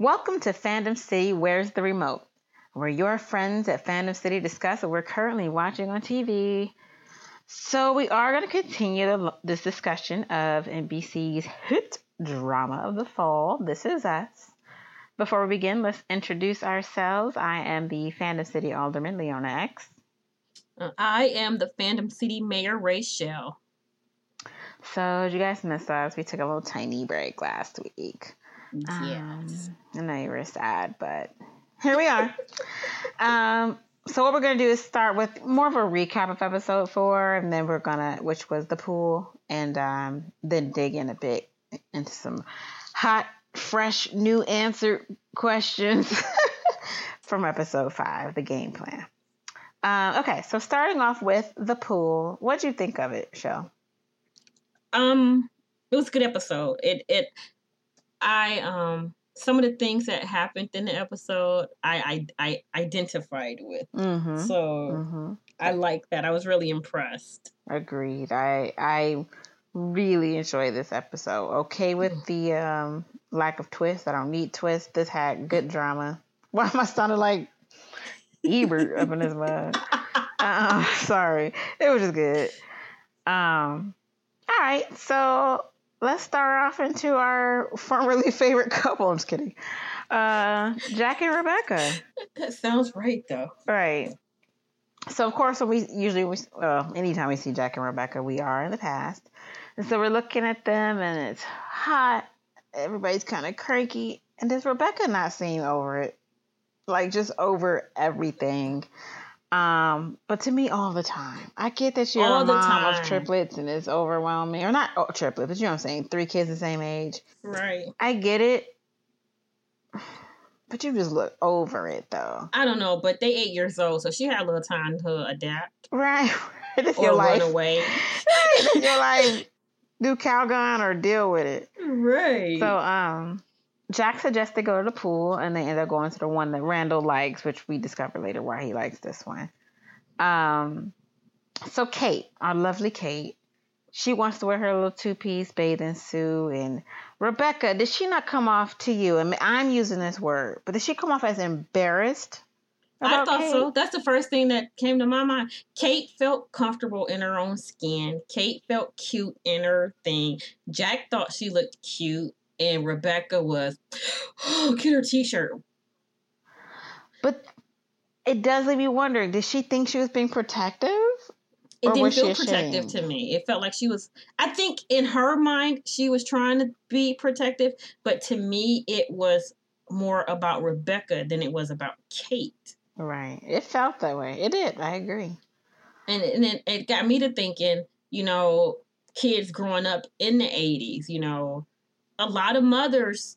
Welcome to Fandom City Where's the Remote? Where your friends at Fandom City discuss what we're currently watching on TV. So, we are going to continue the, this discussion of NBC's hit drama of the fall. This is us. Before we begin, let's introduce ourselves. I am the Fandom City Alderman, Leona X. Uh, am the Fandom City Mayor, Rachel. So, did you guys missed us. We took a little tiny break last week. Yes. Um, I know you were sad, but here we are. um, so what we're gonna do is start with more of a recap of episode four, and then we're gonna, which was the pool, and um, then dig in a bit into some hot, fresh, new answer questions from episode five, the game plan. Um, okay, so starting off with the pool, what do you think of it, Shell? Um, it was a good episode. It it I um some of the things that happened in the episode I I, I identified with. Mm-hmm. So Mm-hmm. I like that. I was really impressed. Agreed. I I really enjoyed this episode. Okay with the um lack of twist. I don't need twist. This had good drama. Why am I sounding like Ebert up in this mug? Uh, sorry. It was just good. Um all right, so let's start off into our formerly favorite couple. I'm just kidding. Uh Jack and Rebecca. That sounds right though. Right. So of course, when we usually, we, well, anytime we see Jack and Rebecca, we are in the past, and so we're looking at them, and it's hot. Everybody's kind of cranky, and does Rebecca not seem over it? Like just over everything. Um, but to me, all the time. I get that you're All a the mom of triplets, and it's overwhelming, or not oh, triplets, but you know what I'm saying, three kids the same age. Right. I get it, but you just look over it though. I don't know, but they eight years old, so she had a little time to adapt Right. It's or your run away. It's your life. Do Calgon or deal with it. Right. So um Jack suggests they go to the pool and they end up going to the one that Randall likes, which we discover later why he likes this one. Um so Kate, our lovely Kate, she wants to wear her little two piece bathing suit and Rebecca, did she not come off to you? And I'm using this word, but did she come off as embarrassed? I thought Kate? so. That's the first thing that came to my mind. Kate felt comfortable in her own skin. Kate felt cute in her thing. Jack thought she looked cute, and Rebecca was, oh, get her t-shirt. But it does leave me wondering, did she think she was being protective? It didn't feel protective ashamed? to me. It felt like she was. I think in her mind she was trying to be protective, but to me it was more about Rebecca than it was about Kate. Right. It felt that way. It did. I agree. and and then it got me to thinking, you know, kids growing up in the '80s, you know, a lot of mothers,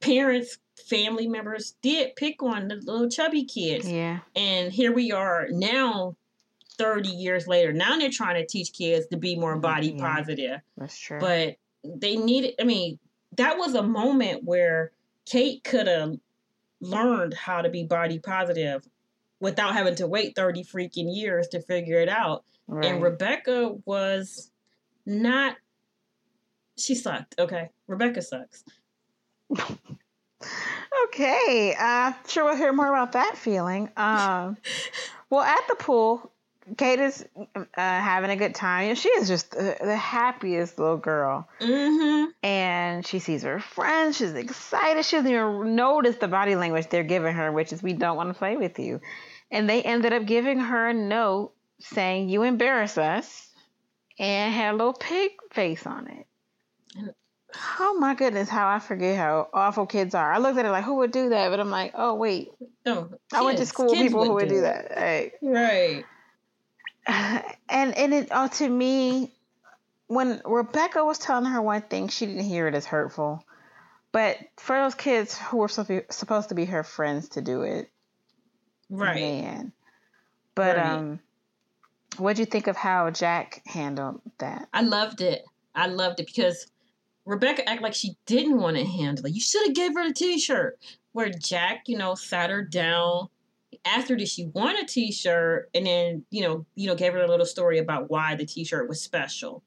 parents, family members did pick on the little chubby kids, Yeah. and here we are now, thirty years later. Now they're trying to teach kids to be more body Mm, Yeah. positive, That's true. but they needed. I mean, that was a moment where Kate could have learned how to be body positive without having to wait 30 freaking years to figure it out. right. And Rebecca was not. She sucked. Okay, Rebecca sucks. okay. Uh sure we'll hear more about that feeling. Um well at the pool, Kate is uh, having a good time. She is just the, the happiest little girl. Mm-hmm. And she sees her friends. She's excited. She doesn't even notice the body language they're giving her, which is, we don't want to play with you. And they ended up giving her a note saying, You embarrass us, and had a little pig face on it. Oh my goodness, how I forget how awful kids are. I looked at it like, Who would do that? But I'm like, Oh, wait. I went to school with people who would do that. Hey. Right. and and it oh, to me when rebecca was telling her one thing she didn't hear it as hurtful but for those kids who were suppo- supposed to be her friends to do it Right. man but Right. um what'd you think of how jack handled that I loved it. I loved it because Rebecca acted like she didn't want to handle it. You should have gave her the t-shirt. Where Jack, you know, sat her down, asked her did she want a t-shirt, and then, you know, you know, gave her a little story about why the t-shirt was special.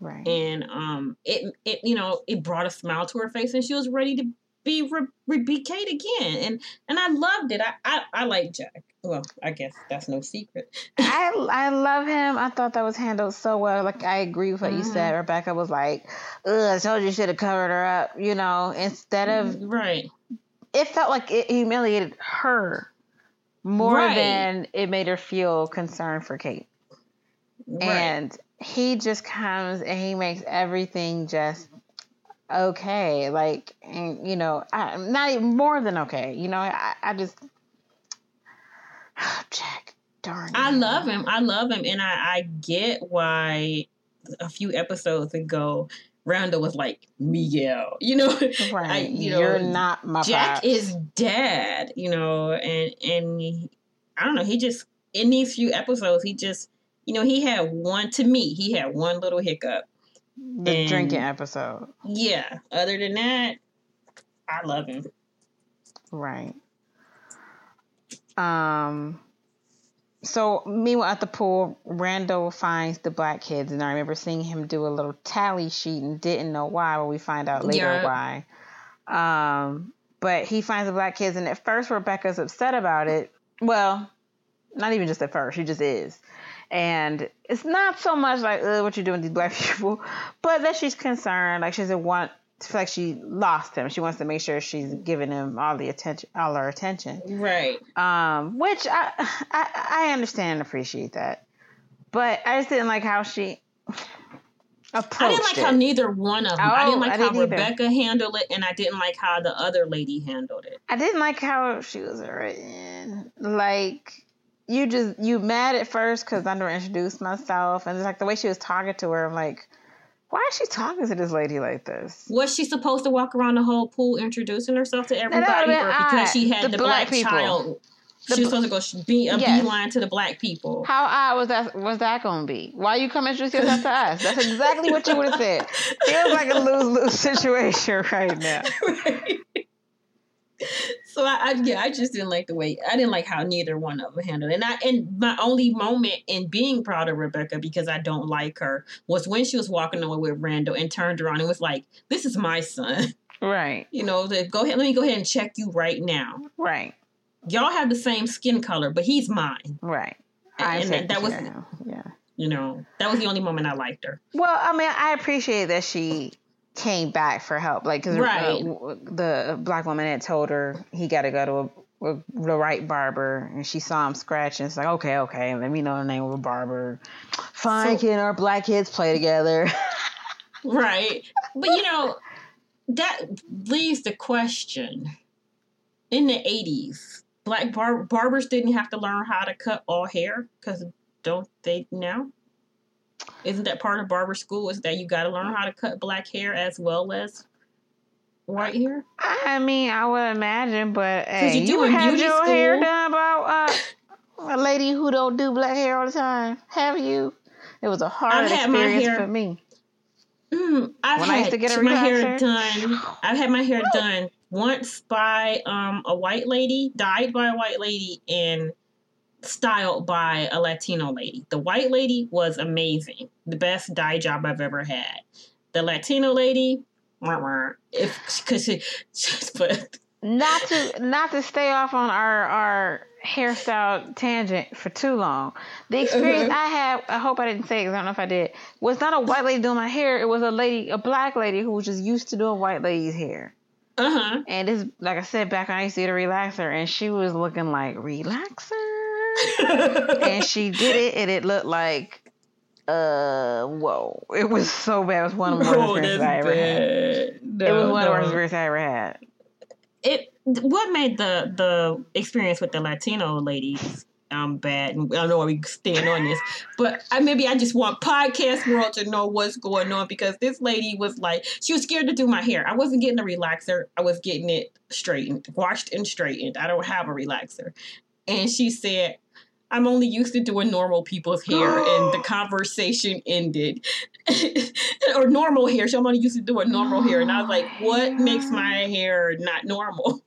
right And um it it you know, it brought a smile to her face and she was ready to be re- re- be Kate again, and and I loved it. I I, I like Jack. Well, I guess that's no secret. I I love him. I thought that was handled so well. Like I agree with what you said. Mhm. Rebecca was like, "Ugh, I told you you should have covered her up." You know, instead of right, it felt like it humiliated her more Right. than it made her feel concerned for Kate. right, And he just comes and he makes everything just okay. Like, and, you know, I, not even more than okay. You know, I, I just, Jack, darn. I love him. I love him, and I I get why a few episodes ago. Randall was like Miguel, you know. Right. I- you you're not my Jack pops. is dad, you know, and and he, I don't know. He just in these few episodes, he just, you know, he had one to me. He had one little hiccup. the and- drinking episode. Yeah. Other than that, I love him. Right. Um. So meanwhile, at the pool, Randall finds the black kids, and I remember seeing him do a little tally sheet and didn't know why, but we find out later Yeah. why. Um. But he finds the black kids, and at first Rebecca's upset about it. Well, not even just at first, she just is. And it's not so much like, Ugh, what you're doing with these black people, but that she's concerned. Like she doesn't want like she lost him. She wants to make sure she's giving him all the attention, all her attention. Right. Um, which I, I I understand and appreciate that, but I just didn't like how she approached I didn't like it. how neither one of them. I Oh, didn't like I how didn't either. Rebecca handled it, and I didn't like how the other lady handled it. I didn't like how she was written. Like you just you mad at first because I never introduced myself, and it's like the way she was talking to her. I'm like, why is she talking to this lady like this? Was she supposed to walk around the whole pool introducing herself to everybody, or because she had The the, black black, child? The she was supposed to go be a Yes. beeline to the black people. How odd was that? Was that going to be? Why you come introduce yourself to us? That's exactly what you would have said. Feels like a lose lose situation right now. Right. So I, I yeah, I just didn't like the way I didn't like how neither one of them handled it. And I and my only moment in being proud of Rebecca because I don't like her was when she was walking away with Randall and turned around and was like, "This is my son." Right, You know, the, go ahead. Let me go ahead and check you right now. right, Y'all have the same skin color, but he's mine. right. And, and taking that was yeah. you know that was the only moment I liked her. Well, I mean, I appreciate that she came back for help. Like, because uh, Right. the black woman had told her he got to go to a, a, the right barber, and she saw him scratching. It's like, okay, okay, let me know the name of a barber. Fine, So- kid, our black kids play together. Right. But you know, that leaves the question. In the 80s, black bar- barbers didn't have to learn how to cut all hair because don't they now? Isn't that part of barber school? Is that you got to learn how to cut black hair as well as white hair? I mean, I would imagine, but hey, you you, do had beauty your hair done about uh, a lady who don't do black hair all the time. Have you? It was a hard experience hair- for me. Mm, I've When I had used to get my hair done. I've had my hair done once by um, a white lady, dyed by a white lady, and styled by a Latino lady. The white lady was amazing, the best dye job I've ever had. The Latino lady, if because she, but not to not to stay off on our our hairstyle tangent for too long. The experience Uh-huh. I had, I hope I didn't say it I don't know if I did, was not a white lady doing my hair. It was a lady, a black lady who was just used to doing white ladies' hair. uh huh. And this, like I said, back when I used to get a relaxer, and she was looking like relaxer, and she did it, and it looked like, uh, whoa! It was so bad. It was one of the worst experiences I ever had. bad. It was No, one of the worst no. experiences I ever had. it what made the the experience with the Latino ladies um bad? I don't know why we stand on this, but I maybe I just want podcast world to know what's going on because this lady was like she was scared to do my hair. I wasn't getting a relaxer. I was getting it straightened, washed and straightened. I don't have a relaxer, and she said. I'm only used to doing normal people's hair, and the conversation ended. or normal hair. So I'm only used to doing normal hair, and I was like, "What makes my hair not normal?"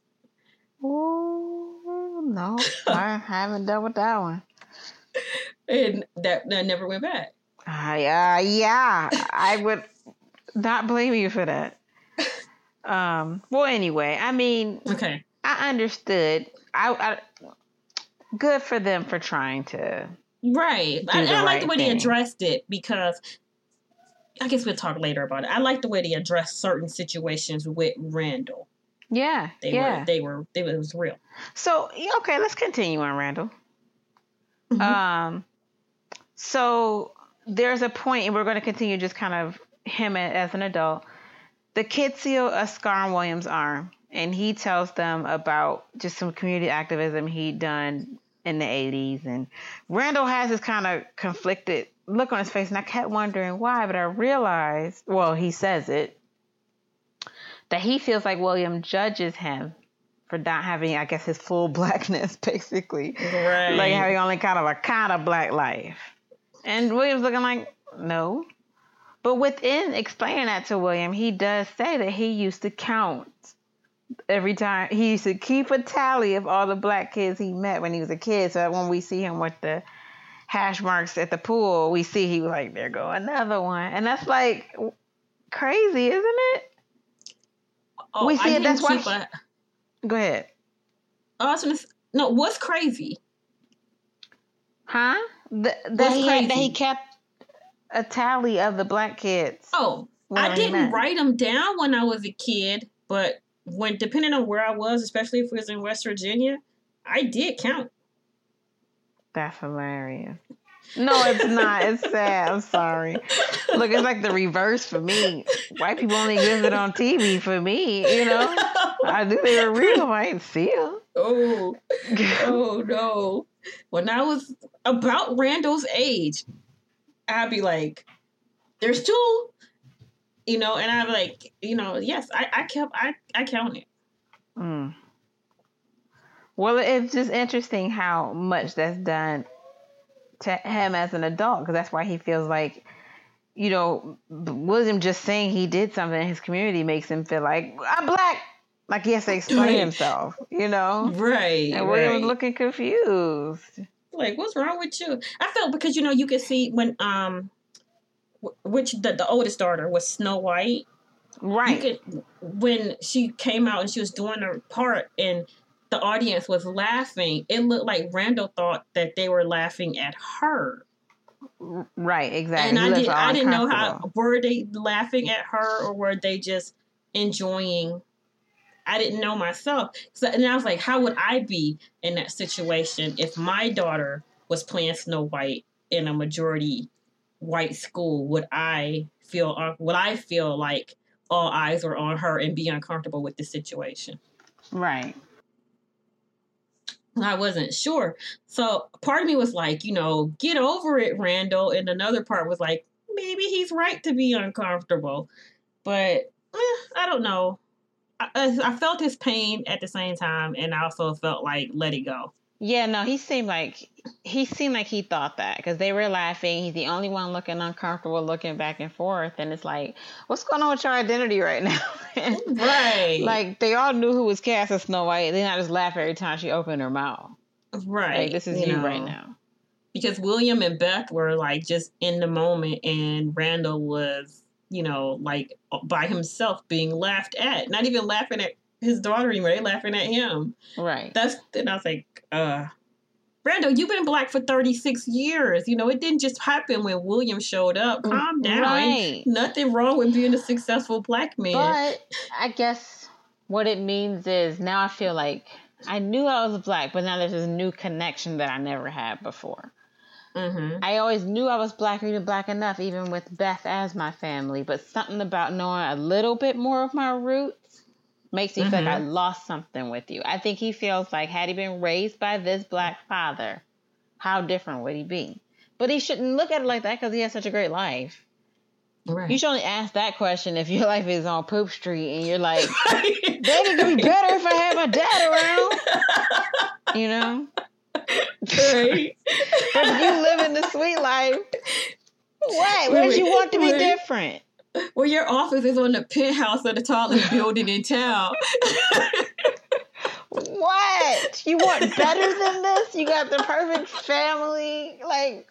Ooh, no, I haven't dealt with that one. and that, that never went back. I, Uh, yeah, yeah, I would not blame you for that. Um. Well, anyway, I mean, Okay. I understood. I, I good for them for trying to. Right. I, I like the way they addressed it because I guess we'll talk later about it. I like the way they addressed certain situations with Randall. Yeah. They yeah. were they were they it was real. So okay, let's continue on Randall. Mhm. Um, so there's a point, and we're going to continue just kind of him as an adult. The kids see a, a scar on William's arm, and he tells them about just some community activism he'd done in the 80s. And Randall has this kind of conflicted look on his face, and I kept wondering why, but I realized, well, he says it, that he feels like William judges him for not having, I guess, his full blackness, basically Right. like having only kind of a kind of black life. And William's looking like, no. But within explaining that to William, he does say that he used to count every time. He used to keep a tally of all the black kids he met when he was a kid. So when we see him with the hash marks at the pool, we see he was like, there go another one. And that's like crazy, isn't it? Oh, we I see it, that's why keep Go ahead. oh, I was gonna s- no, what's crazy? Huh? Th- that, he had, that he kept a tally of the black kids. Oh, I didn't write them down when I was a kid, but when depending on where I was, especially if it was in West Virginia, I did count. That's hilarious. No, it's not. It's sad. I'm sorry. Look, it's like the reverse for me. White people only exist it on TV for me, you know? I knew they were real. I didn't see them. oh, oh no. When I was about Randall's age, I'd be like, there's two, you know, and I'm like, you know, yes, I, I kept, I, I counted. Mm. Well, it's just interesting how much that's done to him as an adult, because that's why he feels like, you know, William just saying he did something in his community makes him feel like I'm black, like he has to explain Right. himself, you know. Right. And William was right. looking confused. like what's wrong with you i felt because you know you could see when um which the, the oldest daughter was snow white Right. could when she came out and she was doing her part and the audience was laughing it looked like randall thought that they were laughing at her right, exactly. and i did i didn't know how were they laughing at her or were they just enjoying I didn't know myself. So, and I was like, how would I be in that situation if my daughter was playing Snow White in a majority white school? Would I feel would I feel like all eyes were on her and be uncomfortable with the situation? Right. I wasn't sure. So part of me was like, you know, get over it, Randall. And another part was like, maybe he's right to be uncomfortable. But eh, I don't know. I, I I felt his pain at the same time, and I also felt like let it go. Yeah, no, he seemed like he seemed like he thought that because they were laughing. He's the only one looking uncomfortable, looking back and forth, and it's like, what's going on with your identity right now? Right. like they all knew who was cast as Snow White. They not just laugh every time she opened her mouth. Right. Like this is you, right know. now. Because William and Beth were like just in the moment, and Randall was, you know, like by himself being laughed at. Not even laughing at his daughter anymore. They laughing at him. Right. That's and I was like, uh Randall, you've been black for 36 years. You know, it didn't just happen when William showed up. Calm down. Right. nothing wrong with being a successful black man. But I guess what it means is now I feel like I knew I was black, but now there's this new connection that I never had before. hmm I always knew I was black or even black enough, even with Beth as my family. But something about knowing a little bit more of my roots makes me feel like I lost something with you. I think he feels like had he been raised by this black father, how different would he be? But he shouldn't look at it like that because he has such a great life. Right. You should only ask that question if your life is on Poop Street and you're like, Daddy could be better if I had my dad around. You know? right. But if you live in the sweet life, what? Where did you want to be different? Well, your office is on the penthouse of the tallest building in town. What? You want better than this? You got the perfect family? Like,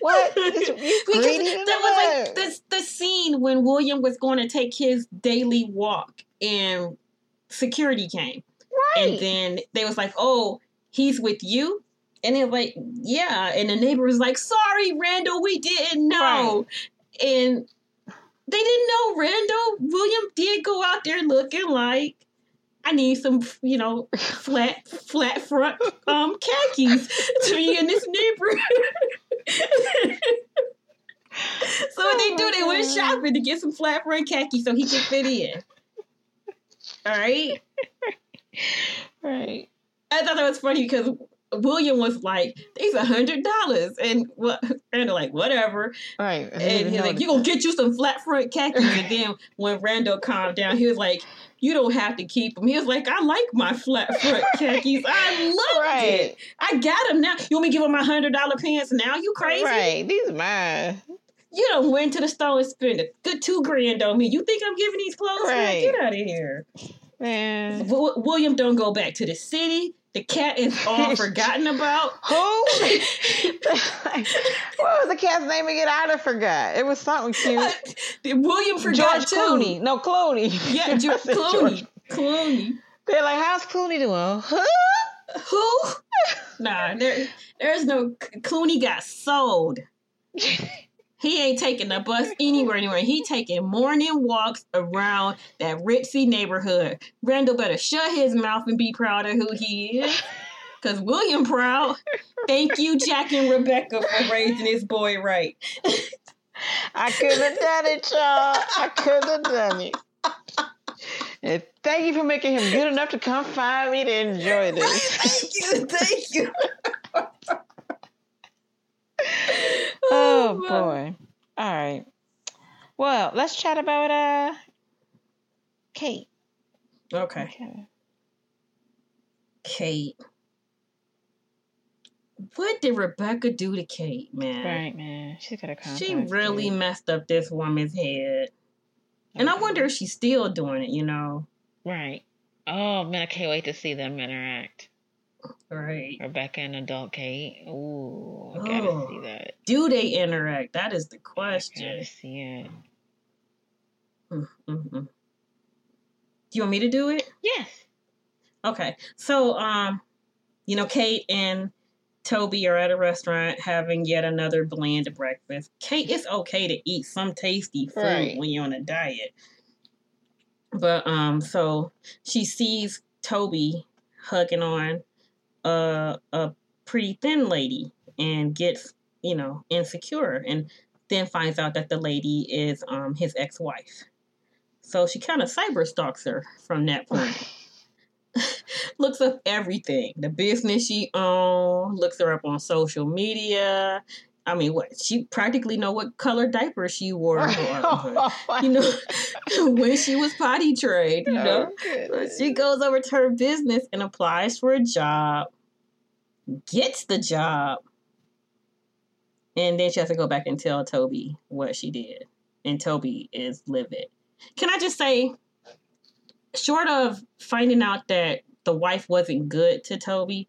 What? This- Because greedy that was like mother. the, the scene when William was going to take his daily walk and security came. And then they was like, oh, he's with you? And it was like, yeah. And the neighbor was like, sorry, Randall, we didn't know. And they didn't know Randall. William did go out there looking like, I need some, you know, flat flat front um khakis to be in this neighborhood. so what they do, they went shopping to get some flat front khakis so he could fit in. All right. Right. I thought that was funny because William was like, "These a hundred dollars," and what? Randall like, "Whatever." Right. And he's like, "You gonna get you some flat front khakis?" And then when Randall calmed down, he was like, "You don't have to keep them." He was like, "I like my flat front khakis. I loved Right. it. I got them now. You want me to give him my hundred dollar pants now? You crazy? Right. These are mine. You don't went to the store and spend a good two grand on me. You think I'm giving these clothes? Man, Right. get out of here." Man. W- William don't go back to the city. The cat is oh, all forgotten about. Who? what was the cat's name again? I forgot. It was something cute. William forgot George too. Clooney. No, Clooney. Yeah, George Clooney. Clooney. They're like, how's Clooney doing? Huh? Who? Nah, there, there's no Clooney got sold. He ain't taking the bus anywhere, anywhere. He taking morning walks around that ritzy neighborhood. Randall better shut his mouth and be proud of who he is. Cause William proud. Thank you, Jack and Rebecca, for raising this boy right. I could have done it, y'all. I could have done it. And thank you for making him good enough to come find me to enjoy this. thank you, thank you. Oh my- boy. All right. Well, let's chat about uh Kate. Okay. Okay. Kate. What did Rebecca do to Kate, man? Right, man. She's got a contact. She really messed up this woman's head. And I wonder if she's still doing it, you know? Right. Oh man, I can't wait to see them interact. Right. Rebecca and adult Kate. Ooh, I gotta Oh. see that. Do they interact? That is the question. I Gotta see it. Mm, mm, mm. Do you want me to do it? Yes. Okay. So, um, you know, Kate and Toby are at a restaurant having yet another bland breakfast. Kate, it's okay to eat some tasty food Right. when you're on a diet. But um, so she sees Toby hugging on a a pretty thin lady and gets, you know, insecure and then finds out that the lady is um his ex-wife. So she kind of cyber stalks her from that point looks up everything. The business she owns, looks her up on social media. I mean, what she practically know what color diaper she wore. or- you know, when she was potty trained. You know, But she goes over to her business and applies for a job, gets the job, and then she has to go back and tell Toby what she did. And Toby is livid. Can I just say, short of finding out that the wife wasn't good to Toby,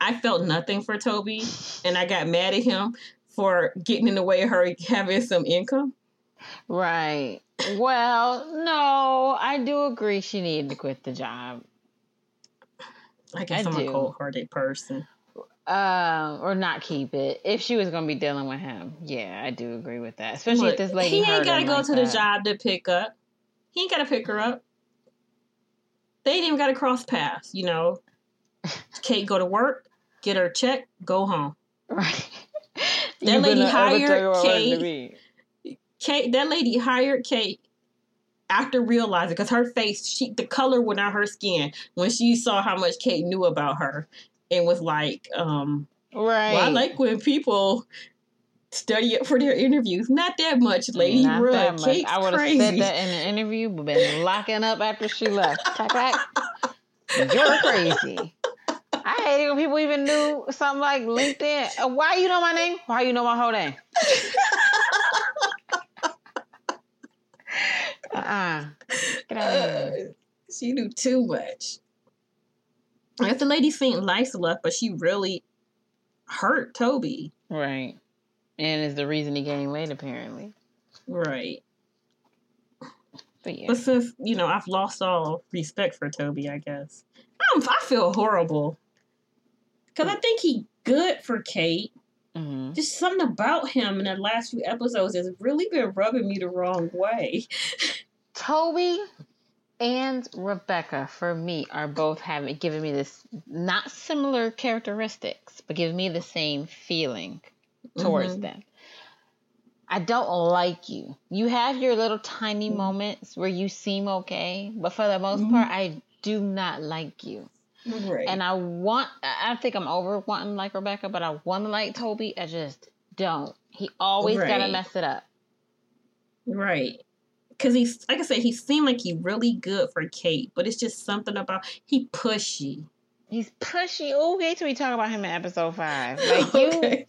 I felt nothing for Toby, and I got mad at him for getting in the way of her having some income. Right. Well, no, I do agree she needed to quit the job. I guess I am a cold hearted person. Uh, or not keep it if she was gonna be dealing with him. Yeah, I do agree with that. Especially Look, if this lady. he ain't gotta go like to the job to pick up. He ain't gotta pick her up. They ain't even gotta cross paths, you know. Kate go to work, get her check, go home. Right. That You lady hired tell you what I wanted to Kate. Kate, that lady hired Kate after realizing because her face, she the color went out her skin when she saw how much Kate knew about her, and was like, um, Right. "Well, I like when people study it for their interviews. Not that much, lady. Not Run. that much. Kate's I would have said that in an interview, but been locking up after she left. Clack, clack. You're crazy. I hate it when people even knew something like LinkedIn. Uh, Why you know my name? Why you know my whole name? uh-uh. Get out of here. Uh, she knew too much. I the lady seemed nice enough, but she really hurt Toby. Right. and is the reason he gained weight apparently. Right. But yeah, But since you know I've lost all respect for Toby, I guess I'm, I feel horrible because I think he good for Kate. hmm Just something about him in the last few episodes has really been rubbing me the wrong way. Toby and Rebecca for me are both having giving me this not similar characteristics, but give me the same feeling towards Mhm. them. I don't like you. You have your little tiny Mhm. moments where you seem okay, but for the most Mhm. part, I do not like you. Right. And I want, I think I'm over wanting like Rebecca, but I want to like Toby. I just don't. He always got to mess it up. Right. Because he's, like I said, he seemed like he really good for Kate, but it's just something about, he pushy. He's pushy. Oh, wait till we talk about him in episode five. Like you, Okay.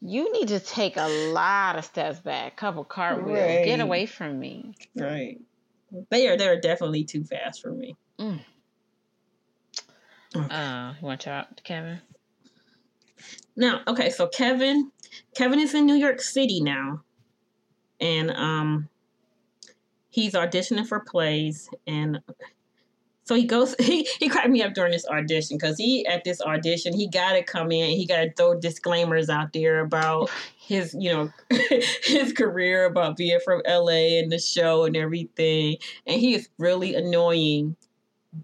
you need to take a lot of steps back, couple cartwheels, Right. get away from me. Right. They are, they're definitely too fast for me. Mm. Okay. Uh, you want to talk to Kevin? Now, okay, so Kevin, Kevin is in New York City now, and um, he's auditioning for plays, and so he goes. He he cracked me up during this audition because he at this audition he got to come in. He got to throw disclaimers out there about his you know his career, about being from L.A. and the show and everything, and he is really annoying.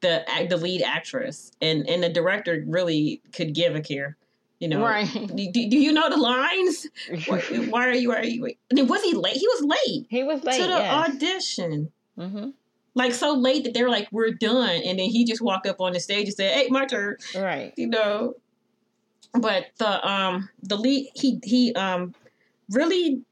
The the lead actress and and the director really could give a care, you know. Right. Do, do, you know the lines? Why, why are you? Are you? Was he late? He was late he was late. to the yes. audition. hmm Like so late that they're like, "We're done," and then he just walked up on the stage and said, "Hey, my turn." Right. You know. But the um the lead he he um really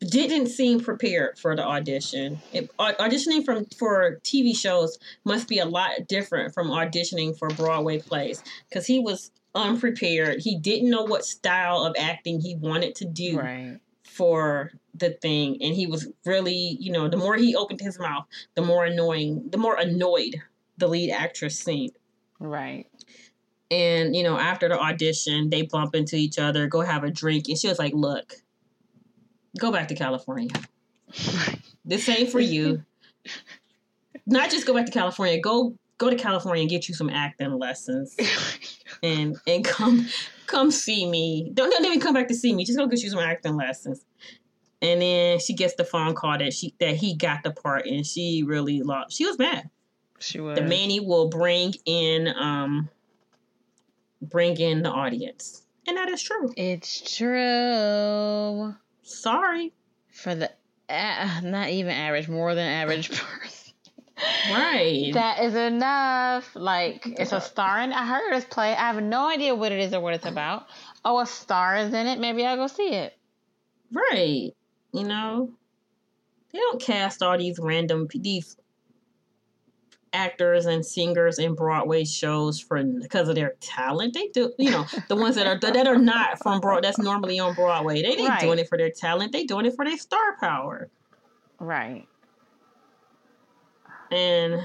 didn't seem prepared for the audition. It, auditioning from for TV shows must be a lot different from auditioning for Broadway plays because he was unprepared. He didn't know what style of acting he wanted to do Right. for the thing, and he was really, you know, the more he opened his mouth, the more annoying, the more annoyed the lead actress seemed. Right. And you know, after the audition, they bump into each other, go have a drink, and she was like, "Look, go back to California. This ain't for you. Not just go back to California. Go go to California and get you some acting lessons, and and come come see me. Don't don't even come back to see me. Just go get you some acting lessons." And then she gets the phone call that she that he got the part, and she really lost. She was mad she was. the Manny will bring in um bring in the audience. And that is true. It's true. Sorry. For the uh, not even average, more than average person. Right. That is enough. Like it's a star in. I heard this play. I have no idea what it is or what it's about. Oh, a star is in it. Maybe I'll go see it. right. You know, they don't cast all these random these actors and singers in Broadway shows for because of their talent. They do, you know, the ones that are that are not from Broad that's normally on Broadway. They ain't Right. doing it for their talent. They doing it for their star power. Right. And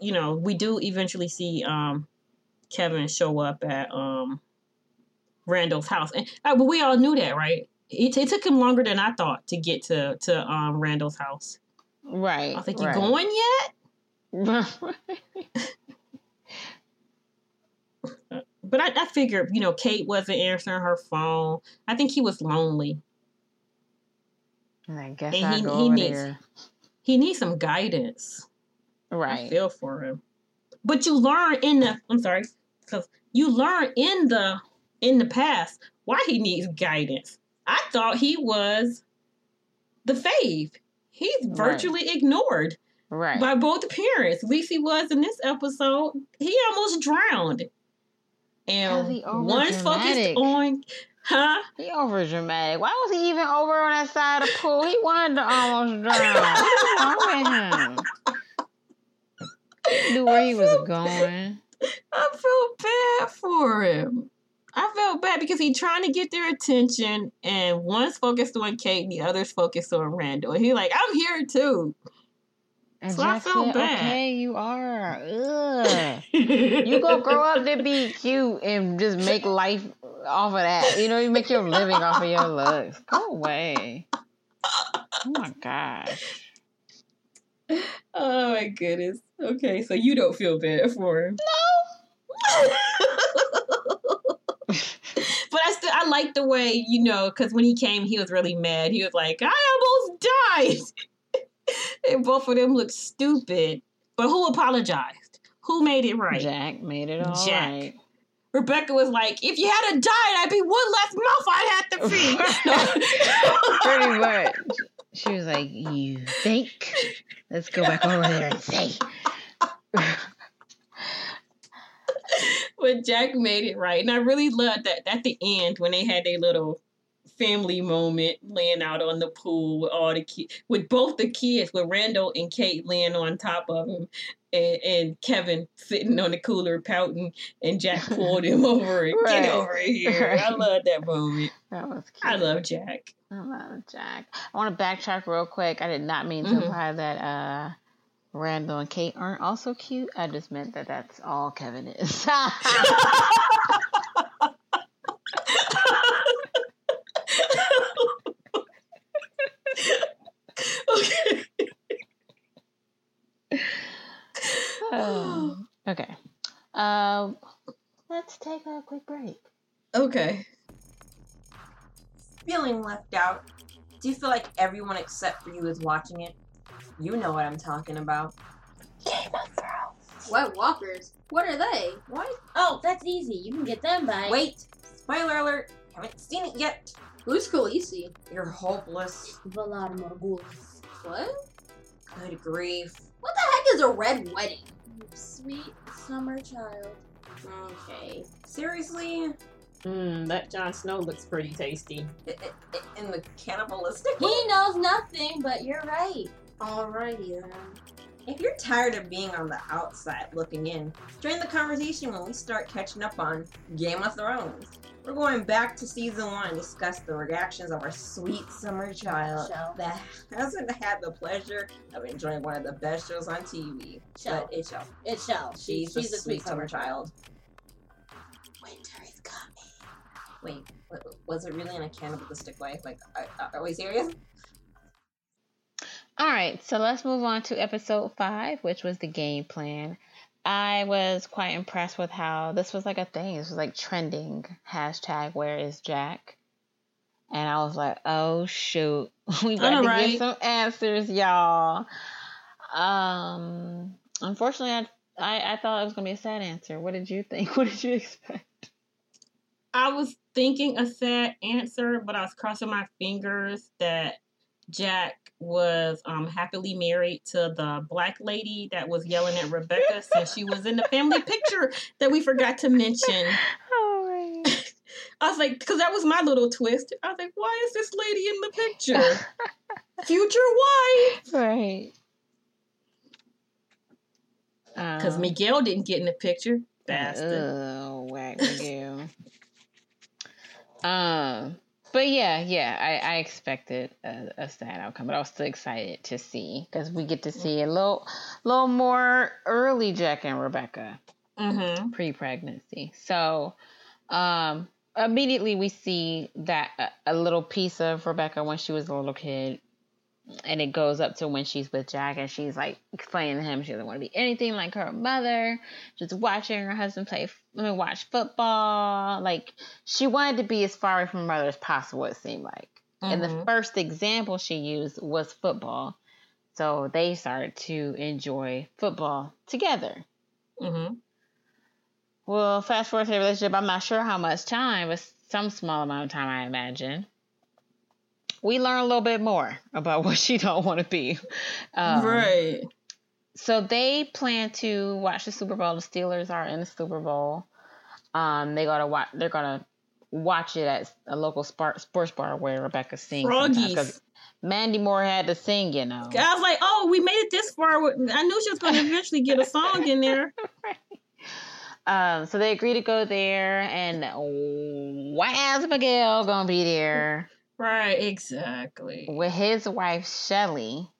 you know we do eventually see um Kevin show up at um Randall's house, and uh, but we all knew that, right? It, it took him longer than I thought to get to to um Randall's house. Right. I was like, "You right. going yet?" But I, I figured, you know, Kate wasn't answering her phone. I think he was lonely. And I guess And he- go he needs- there. He needs some guidance. I Right. feel for him. But you learn in the I'm sorry, because you learn in the in the past why he needs guidance. I thought he was the fave. He's Right. virtually ignored Right. by both parents. At least he was in this episode. He almost drowned. And one's focused on huh? He over dramatic. Why was he even over on that side of the pool? He wanted to almost drown. What's wrong with him? He knew where he was going. I felt bad for him. I felt bad because he's trying to get their attention, and one's focused on Kate, and the other's focused on Randall. And he's like, "I'm here too." And So I felt said, bad. okay, you are. Ugh. You go grow up to be cute and just make life off of that. You know, you make your living off of your looks. Go away. Oh my gosh. Oh my goodness. Okay, so you don't feel bad for him. No. but I still I like the way you know because when he came, he was really mad. He was like, "I almost died," and both of them looked stupid. But who apologized? Who made it right? Jack made it all Jack. right. Rebecca was like, "If you had a died, I'd be one less mouth I'd have to feed." Pretty much. She was like, "You think? Let's go back over there and say." but Jack made it right, and I really loved that at the end when they had their little family moment laying out on the pool with all the kids, with both the kids, with Randall and Kate laying on top of him, and, and Kevin sitting on the cooler pouting, and Jack pulled him over and Right. get over here. I love that moment. That was cute. I love Jack. I love Jack. I want to backtrack real quick. I did not mean to Mhm. imply that uh, Randall and Kate aren't also cute. I just meant that that's all Kevin is. okay. Um, okay. Um, let's take a quick break. Okay. Feeling left out? Do you feel like everyone except for you is watching it? You know what I'm talking about. Game of Thrones. White Walkers? What are they? What? Oh, that's easy. You can get them by. Wait! Spoiler alert! Haven't seen it yet! Who's Khaleesi? You're hopeless. Valar Morghulis. What? Good grief. What the heck is a red wedding? Sweet summer child. Okay. Seriously? Mm, that Jon Snow looks pretty tasty. In the cannibalistic? He knows nothing, but you're right. Alrighty then. If you're tired of being on the outside looking in, join the conversation when we start catching up on Game of Thrones. We're going back to season one and discuss the reactions of our sweet summer child Shell. that hasn't had the pleasure of enjoying one of the best shows on TV. Shell. But it shall. It's Shell. She's, she's the sweet summer child. Winter is coming. Wait, wa- was it really in a cannibalistic way? Like, are, are we serious? All right, so let's move on to episode five, which was the game plan. I was quite impressed with how this was like a thing. This was like trending hashtag Where is Jack? And I was like, oh shoot, we to right? get some answers, y'all. Um, unfortunately, I, I I thought it was gonna be a sad answer. What did you think? What did you expect? I was thinking a sad answer, but I was crossing my fingers that Jack was um happily married to the black lady that was yelling at Rebecca since she was in the family picture that we forgot to mention. Oh. I was like, because that was my little twist. I was like, why is this lady in the picture? Future wife. right. Because Um, Miguel didn't get in the picture. Bastard. Oh, whack Miguel. um, but yeah, yeah, I, I expected a, a sad outcome, but I was still excited to see because we get to see a little, little more early Jack and Rebecca Mm-hmm. pre-pregnancy. So, um, immediately we see that a, a little piece of Rebecca when she was a little kid, and it goes up to when she's with Jack, and she's like explaining to him she doesn't want to be anything like her mother, just watching her husband play, I mean, watch football. Like she wanted to be as far away from her mother as possible. It seemed like, and the Mhm. first example she used was football. So they started to enjoy football together. Mm-hmm. Well, fast forward to the relationship, I'm not sure how much time, but some small amount of time, I imagine. We learn a little bit more about what she don't want to be. Um, right. So they plan to watch the Super Bowl. The Steelers are in the Super Bowl. Um, they gotta watch. They're gonna watch it at a local sport, sports bar where Rebecca sings. Froggies. Mandy Moore had to sing, you know. I was like, oh, we made it this far. I knew she was going to eventually get a song in there. Um, so they agree to go there, and Waz Miguel gonna be there. Right, exactly. with his wife Shelly.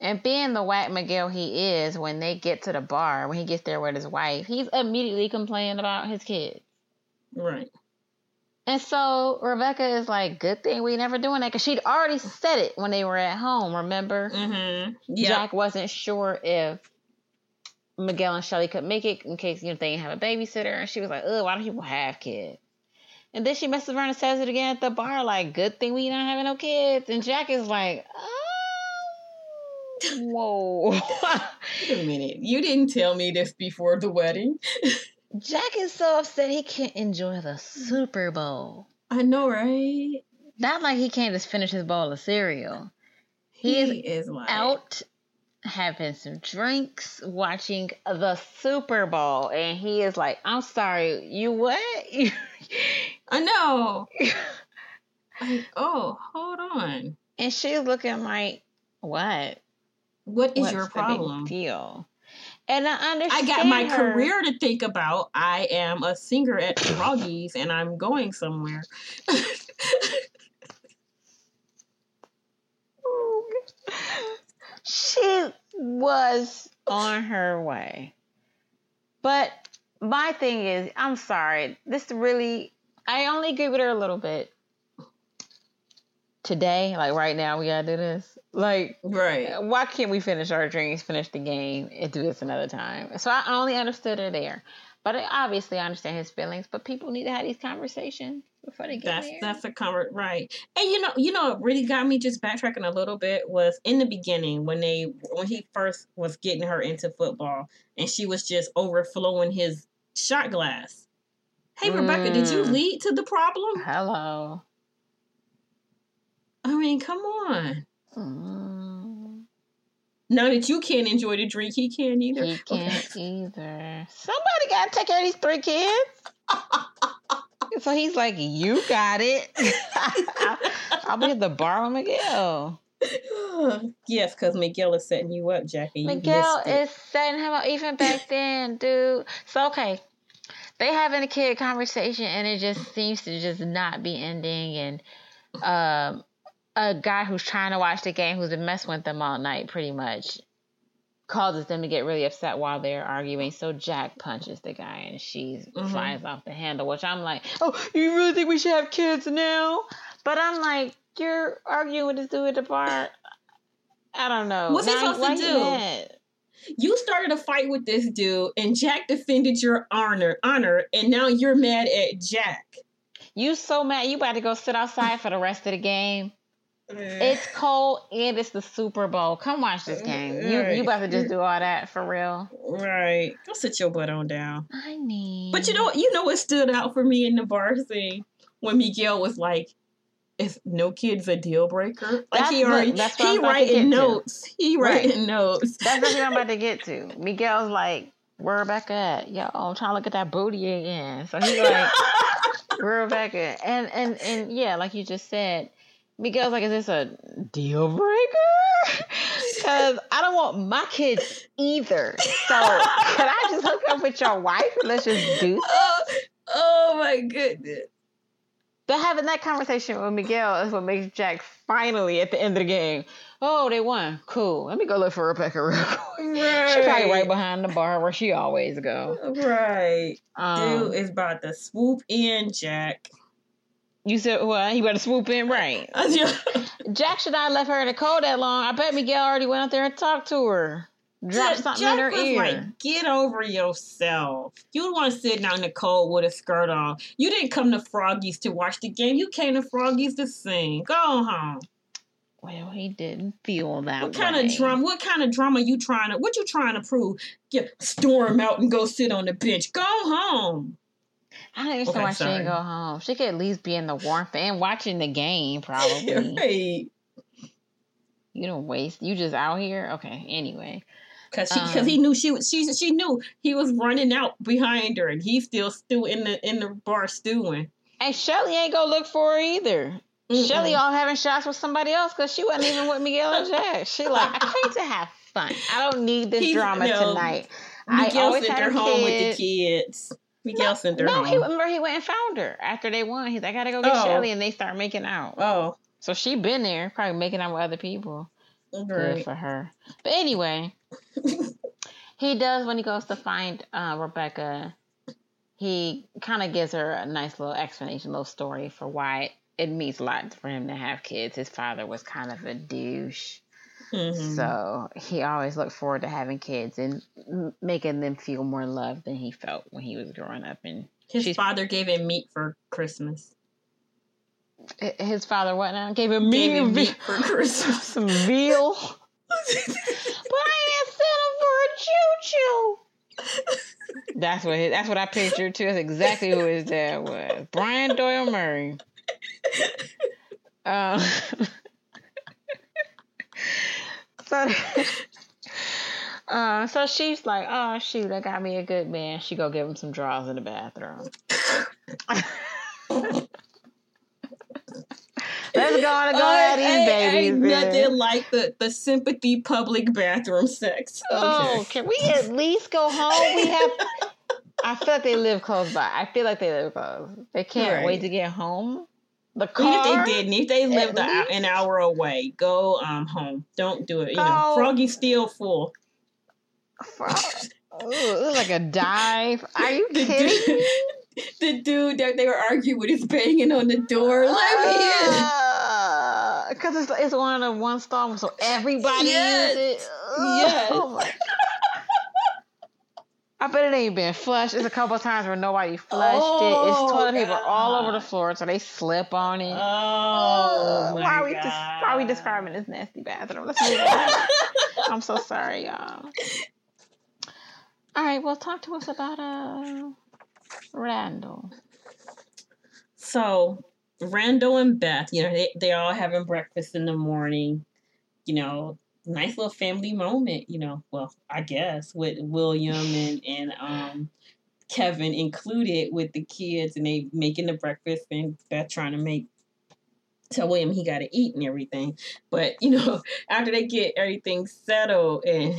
And being the whack Miguel he is, when they get to the bar, when he gets there with his wife, he's immediately complaining about his kids. Right. And so Rebecca is like, good thing we never doing that because she'd already said it when they were at home. Remember, Mm-hmm. Yeah. Jack wasn't sure if Miguel and Shelly could make it in case you know they didn't have a babysitter, and she was like, "Ugh, why do people have kids?" And then she messes around and says it again at the bar, like, "Good thing we not having no kids." And Jack is like, oh, "Whoa." Wait a minute. You didn't tell me this before the wedding. Jack is so upset he can't enjoy the Super Bowl. I know, right? Not like he can't just finish his bowl of cereal. He, He is is like Out having some drinks, watching the Super Bowl, and he is like, "I'm sorry, you what?" I know. Like, oh, hold on. and she's looking like, "What? What is What's your problem? deal?" And I understand. I got my her. career to think about. I am a singer at Froggies and I'm going somewhere. Oh, she was on her way. But my thing is, I'm sorry. This really, I only agree with her a little bit. Today, like right now, we gotta do this. Like, right. why can't we finish our drinks, finish the game, and do this another time? So I only understood her there. But I, obviously, I understand his feelings. But people need to have these conversations before they get That's there. that's a convert right. And you know, you know what really got me just backtracking a little bit was in the beginning when they when he first was getting her into football and she was just overflowing his shot glass. Hey Rebecca, did you Mm. lead to the problem? Hello. I mean, come on. Mm, Now that you can't enjoy the drink, he can't either. he can't either. Somebody got to take care of these three kids. so he's like, "You got it." I'll be at the bar with Miguel. yes, because Miguel is setting you up, Jackie. You Miguel is setting him up even back then, dude. So okay, they having a kid conversation, and it just seems to just not be ending. And um, a guy who's trying to watch the game, who's been messing with them all night, pretty much causes them to get really upset while they're arguing. So Jack punches the guy, and she Mhm. flies off the handle. Which I'm like, oh, you really think we should have kids now? But I'm like, you're arguing with this dude at the bar. I don't know. What's he supposed to why you do? mad? You started a fight with this dude, and Jack defended your honor, honor, and now you're mad at Jack. You so mad you about to go sit outside for the rest of the game. Eh. It's cold and it's the Super Bowl. Come watch this eh, game. You you about to just mm. do all that for real? right. Go sit your butt on down. I mean, But you know, you know what stood out for me in the bar scene when Miguel was like, "Is no kids a deal breaker?" Like That's he already what he writing get to. notes. He Right. writing notes. that's what I'm about to get to. Miguel's like, "Where Rebecca at? Yo, I'm trying to look at that booty again." So he's like, "Where Rebecca?" And and and yeah, like you just said, Miguel's like, "Is this a deal breaker?" Because I don't want my kids either. So can I just hook up with your wife let's just do oh, oh my goodness. But having that conversation with Miguel is what makes Jack finally at the end of the game. Oh, they won. Cool. Let me go look for Rebecca real quick. She probably right behind the bar where she always go. Right. Um, Dude is about to swoop in, Jack. You said what? He better swoop in right. Jack should not have left her in the cold that long. I bet Miguel already went out there and talked to her. Drop Jack- something Jack in her was ear. like, get over yourself. You don't want to sit down in the cold with a skirt on. You didn't come to Froggies to watch the game. You came to Froggies to sing. Go home. well, he didn't feel that way. What kind way. of drama? What kind of drama are you trying to? What you trying to prove? Get storm out and go sit on the bench. Go home. I don't understand Okay, why she sorry. didn't go home. She could at least be in the warmth and watching the game, probably. right. You don't waste. You just out here. Okay. Anyway. Cause she, cause Um, he knew she was, she, she knew he was running out behind her, and he's still still in the in the bar stewing. And Shelly ain't gonna look for her either. Mm-mm. Shelly all having shots with somebody else because she wasn't even with Miguel and Jack. She like, I came to have fun. I don't need this He's- drama no, tonight. I Miguel always sent had home with the kids. Miguel sent her No, home. he remember he went and found her after they won. He's like, I gotta go get Oh. Shelly, and they start making out. oh, So she been there, probably making out with other people. Good for her. But anyway, he does when he goes to find uh, Rebecca. he kind of gives her a nice little explanation, little story for why it means a lot for him to have kids. His father was kind of a douche. Mhm. So he always looked forward to having kids and m- making them feel more loved than he felt when he was growing up. And His father gave him meat for Christmas. his father, what now? Gave him Gave meat, him meat for Christmas. some veal. but I didn't him for a choo choo. That's what his, that's what I pictured too. That's exactly who his dad was. Brian Doyle Murray. Um, so, uh, so she's like, "Oh shoot, I got me a good man." She go give him some draws in the bathroom. Let's go on and go Uh, at babies. ain't nothing like the, the sympathy public bathroom sex. Oh, can we at least go home? We have. I feel like they live close by. I feel like they live close. They can't Right. wait to get home. The Even if they didn't, if they lived a, an hour away, go um home. Don't do it. You know, Go. Froggy's still full. Fro- Ooh, like a dive. Are you The kidding? dude, the dude that they were arguing with is banging on the door. Let me in. Because it's, it's one of the one stall, so everybody Yes. uses it. Ugh. Yes. Oh my- I bet it ain't been flushed. It's a couple of times where nobody flushed it. It's Oh, toilet paper all over the floor, so they slip on it. Oh, my why are we God. des- why are we describing this nasty bathroom? Let's move on. I'm so sorry, y'all. All right, well, talk to us about uh Randall. So Randall and Beth, you know, they they all having breakfast in the morning. You know, nice little family moment. You know, well, I guess with William and and um Kevin included with the kids, and they making the breakfast, and Beth trying to make tell William he got to eat and everything. But you know, after they get everything settled and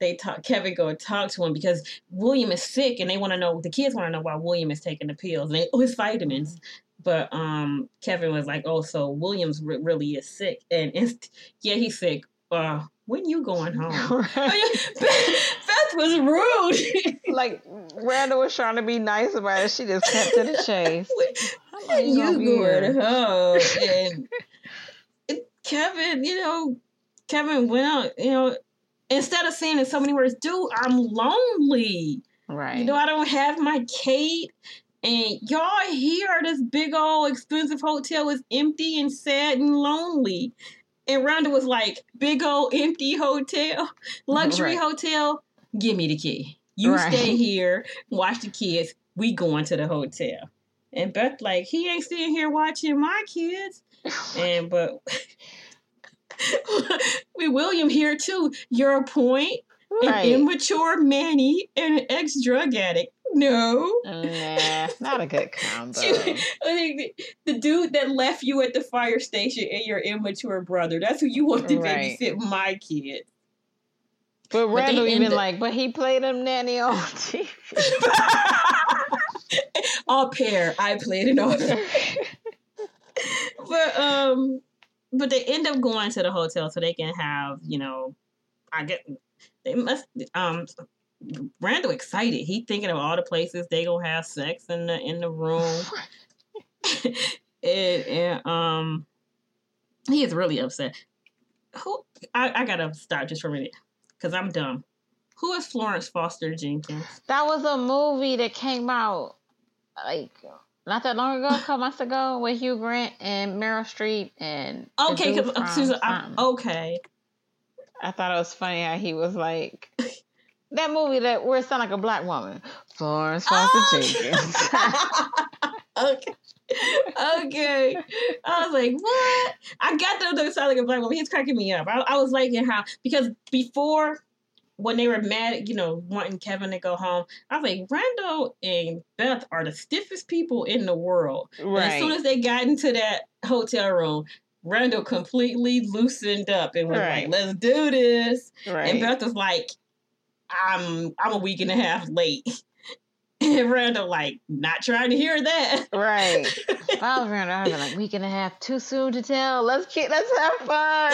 they talk, Kevin go talk to him because William is sick, and they want to know the kids want to know why William is taking the pills and they, oh his vitamins. But um, Kevin was like, "Oh, so Williams re- really is sick, and it's, yeah, he's sick. Uh, when you going home?" Beth, Beth was rude. like Randall was trying to be nice about it. She just kept to the chase. How long you going here? home? And it- Kevin, you know, Kevin went out, you know, instead of saying in so many words, dude, I'm lonely. Right. You know, I don't have my Kate. And y'all here, this big old expensive hotel is empty and sad and lonely. And Rhonda was like, big old empty hotel, luxury Right. hotel, give me the key. You Right. stay here, watch the kids. We going to the hotel. And Beth like, he ain't sitting here watching my kids. And but we William here too. Your point, an right. immature Manny and an ex drug addict. No. Nah, not a good combo. I the, the dude that left you at the fire station and your immature brother. That's who you want to Right. babysit my kid. But they Randall even up- like, but he played him nanny on TV. All pair. I played it off. but um but they end up going to the hotel so they can have you know i get they must um randall excited. He thinking of all the places they gonna have sex in the in the room. And, and um he is really upset. Who i, I gotta stop just for a minute because i'm dumb. Who is florence foster jenkins? That was a movie that came out like not that long ago, a couple months ago, with Hugh Grant and Meryl Streep and okay dude 'cause- from Susan, okay I thought it was funny how he was like that movie that where it sounded like a black woman, Florence Foster Oh, Jenkins. okay. Okay. I was like, what? I got the other side like a black woman. He's cracking me up. I, I was liking how because before when they were mad, you know, wanting Kevin to go home, I was like, Randall and Beth are the stiffest people in the world. And as soon as they got into that hotel room, Randall completely loosened up and was Right. like, let's do this. And Beth was like, I'm I'm a week and a half late. And Randall like, not trying to hear that. Right. If I was I'd be like, week and a half, too soon to tell. Let's get, let's have fun.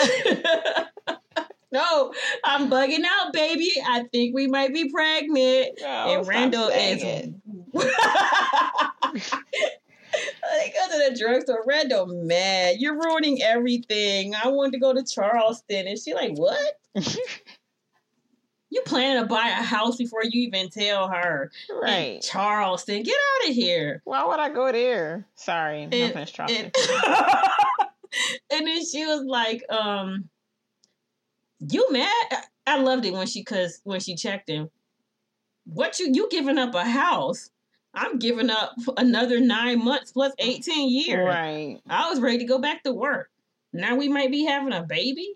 no, I'm bugging out, baby. I think we might be pregnant. Oh, and Randall is. they go to the drugstore. Randall mad. You're ruining everything. I wanted to go to Charleston. And she like, what? You planning to buy a house before you even tell her. Right. Charleston. Get out of here. Why would I go there? Sorry, no And- offense, Charleston. And, and then she was like, um, you mad? I- I loved it when she cause when she checked him. What you you giving up a house? I'm giving up another nine months plus eighteen years. Right. I was ready to go back to work. Now we might be having a baby.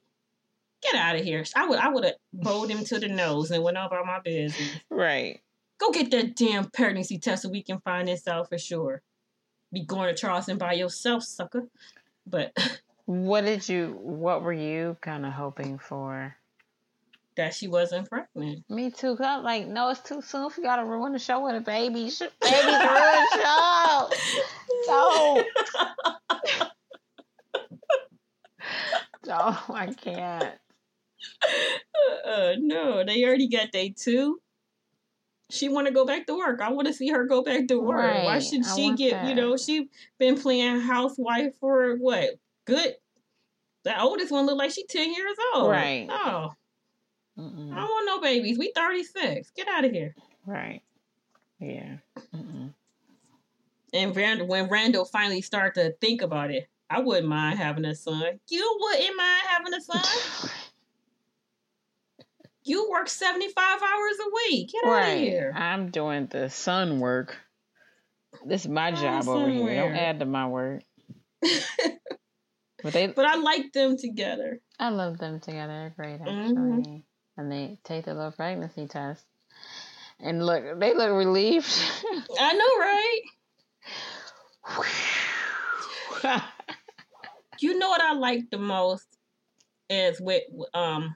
Get out of here. I would I would have bowed him to the nose and went off on about my business. Right. Go get that damn pregnancy test so we can find this out for sure. Be going to Charleston by yourself, sucker. But What did you? What were you kind of hoping for? That she wasn't pregnant. Me too. Cause I'm like, no, it's too soon. If you gotta ruin the show with a baby, baby's ruin the show. No. No, I can't. uh, no, they already got day two. She want to go back to work. I want to see her go back to work. Why should she get? You know, she been playing housewife for what? Good. The oldest one look like she ten years old. Right. Oh, I Mm-mm. don't want no babies. We thirty six. Get out of here. Right. Yeah. Mm-mm. And Rand- when Randall finally started to think about it, I wouldn't mind having a son. You wouldn't mind having a son. You work seventy five hours a week. Get out of here. I'm doing the sun work. This is my job over here. Don't add to my work. But they, But I like them together. I love them together. Great, actually. Mhm. And they take the little pregnancy test. And look, they look relieved. I know, right? You know what I like the most is with um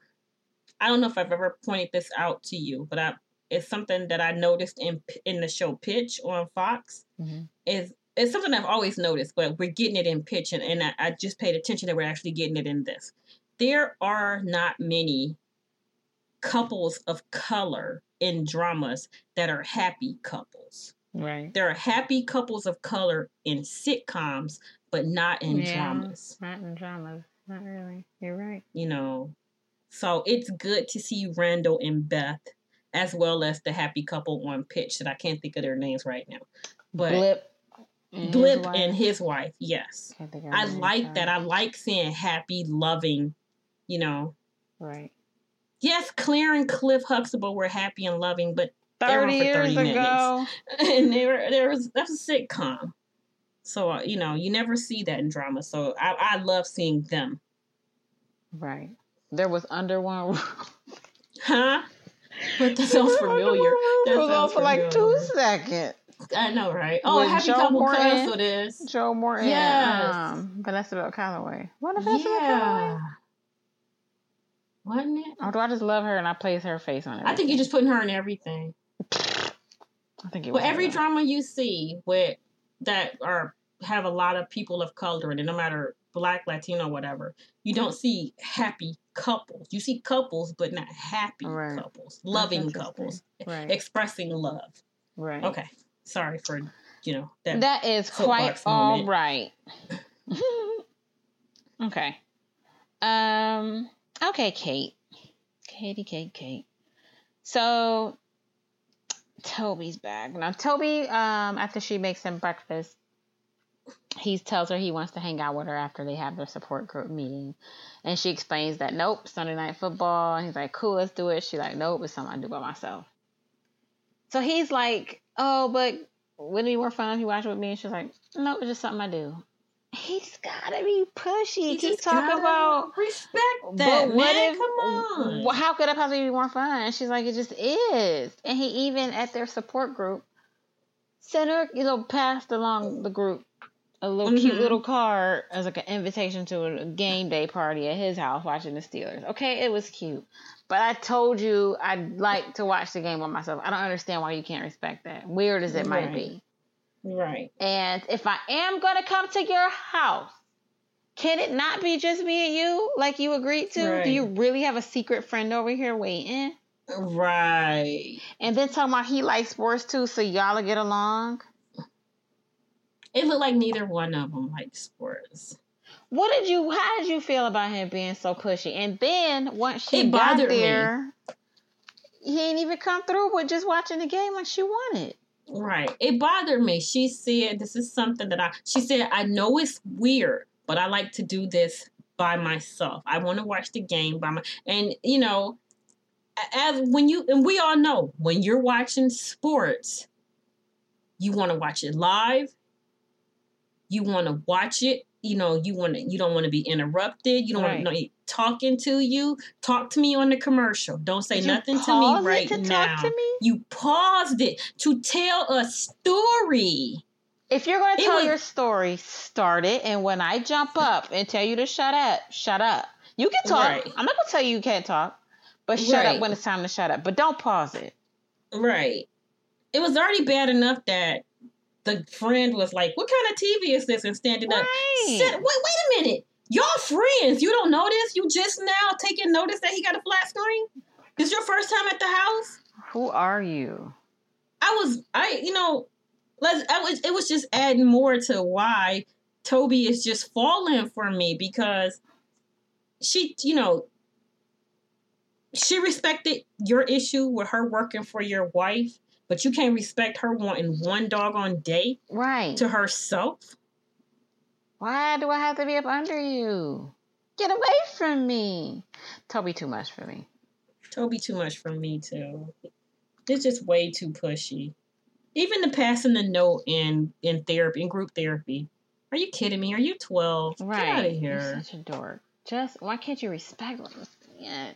I don't know if I've ever pointed this out to you, but I it's something that I noticed in in the show Pitch on Fox. Mhm. Is it's something I've always noticed, but we're getting it in Pitch, and, and I, I just paid attention that we're actually getting it in this. There are not many couples of color in dramas that are happy couples. right. There are happy couples of color in sitcoms, but not in Yeah. dramas. Not in dramas. Not really. You're right. You know, so it's good to see Randall and Beth, as well as the happy couple on pitch that I can't think of their names right now. But Blip. and Blip wife. and his wife, yes, of I like that. I like seeing happy, loving. You know, Right. Yes, Claire and Cliff Huxtable were happy and loving, but They were 30 for years 30 ago. and they were there was that's a sitcom. So uh, you know, you never see that in drama. So I, I love seeing them. Right. There was Under One Roof. Huh? But that sounds familiar. That was on for like two seconds. I know, right? Oh, With Happy Joe Couple Morton. canceled this. Joe Morton. Yes. Um, Vanessa Bell Calloway. What Vanessa Bell Yeah. Calloway? Wasn't it? Or do I just love her and I place her face on it? I think you're just putting her in everything. I think it Well, every drama you see with that are have a lot of people of color in it, no matter black, Latino, whatever, you don't see happy couples. You see couples, but not happy Right. couples, loving couples, Right. expressing love. Right. Okay, sorry for you know that. That is quite all moment. right. okay. Um. Okay, Kate. Katie, Kate, Kate. So Toby's back now. Toby, um, after she makes him breakfast, he tells her he wants to hang out with her after they have their support group meeting, and she explains that nope, Sunday night football. And he's like, cool, let's do it. She's like, nope, it's something I do by myself. So he's like, oh, but wouldn't it be more fun if you watch it with me? And she's like, no, it's just something I do. He's gotta be pushy. You Keep talking about. respect that, But what man. if? Come on. How could that possibly be more fun? She's like, it just is. And he even at their support group sent her, you know, passed along the group a little cute Mhm. little card as like an invitation to a game day party at his house watching the Steelers. Okay, it was cute. But I told you I'd like to watch the game by myself. I don't understand why you can't respect that. Weird as it might be. Right. And if I am gonna come to your house, can it not be just me and you, like you agreed to? Right. Do you really have a secret friend over here waiting? Right. And then talking about he likes sports too, so y'all get along. It looked like neither one of them liked sports. What did you? How did you feel about him being so pushy? And then once she It got bothered me. there, he ain't even come through with just watching the game like she wanted. Right. It bothered me. She said this is something that I she said, I know it's weird, but I like to do this by myself. I want to watch the game by my and you know, as when you and we all know when you're watching sports, you want to watch it live. You want to watch it, you know, you want to you don't want to be interrupted. You don't Right. want to know talking to you. Talk to me on the commercial. Don't say you nothing to me it right to now. talk to me? You paused it to tell a story. If you're going to tell was- your story, start it. And when I jump up and tell you to shut up, shut up. You can talk. Right. I'm not going to tell you you can't talk, but shut Right. up when it's time to shut up. But don't pause it. Right. It was already bad enough that the friend was like, "What kind of TV is this?" and standing up. Right. Said, wait, wait a minute. Y'all friends. You don't know this? You just now taking notice that he got a flat screen? This your first time at the house? Who are you? I was I you know, let's I was it was just adding more to why Toby is just falling for me because she you know she respected your issue with her working for your wife, but you can't respect her wanting one doggone day Right. to herself. Why do I have to be up under you? Get away from me. Toby too much for me. Toby too much for me too. It's just way too pushy. Even the passing the note in in therapy in group therapy. Are you kidding me? Are you twelve? Right. Get out of You're here. such a dork. Just why can't you respect what I'm saying?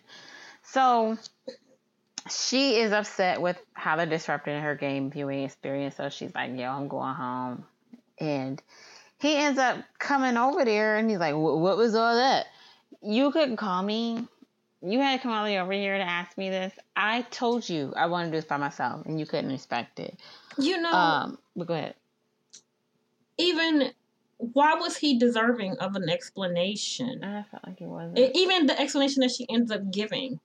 So she is upset with how they're disrupting her game viewing experience. So she's like, "Yo, I'm going home," and he ends up coming over there, and he's like, "What was all that? You couldn't call me. You had to come all the way over here to ask me this. I told you I wanted to do this by myself, and you couldn't respect it." You know, Um, but go ahead. even why was he deserving of an explanation? I felt like it wasn't. Even the explanation that she ends up giving.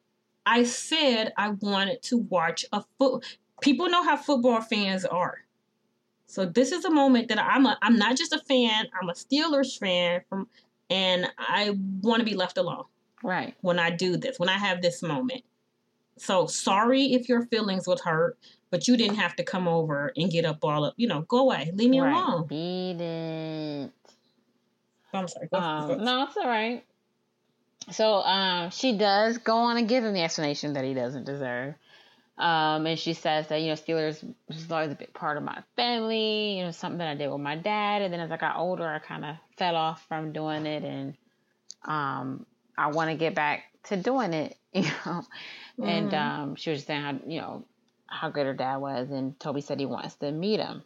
I said I wanted to watch a foot. People know how football fans are. So this is a moment that I'm a I'm not just a fan, I'm a Steelers fan from and I want to be left alone right. when I do this, when I have this moment. So sorry if your feelings was hurt, but you didn't have to come over and get up all up. You know, go away. Leave me right. alone. Beat it. I'm sorry. Go- go- Um, no, it's all right. So um, she does go on and give him the explanation that he doesn't deserve. Um, and she says that, you know, Steelers was always a big part of my family, you know, something that I did with my dad. And then as I got older, I kind of fell off from doing it. And um, I want to get back to doing it, you know. And Mhm. um, she was saying how, you know, how good her dad was. And Toby said he wants to meet him.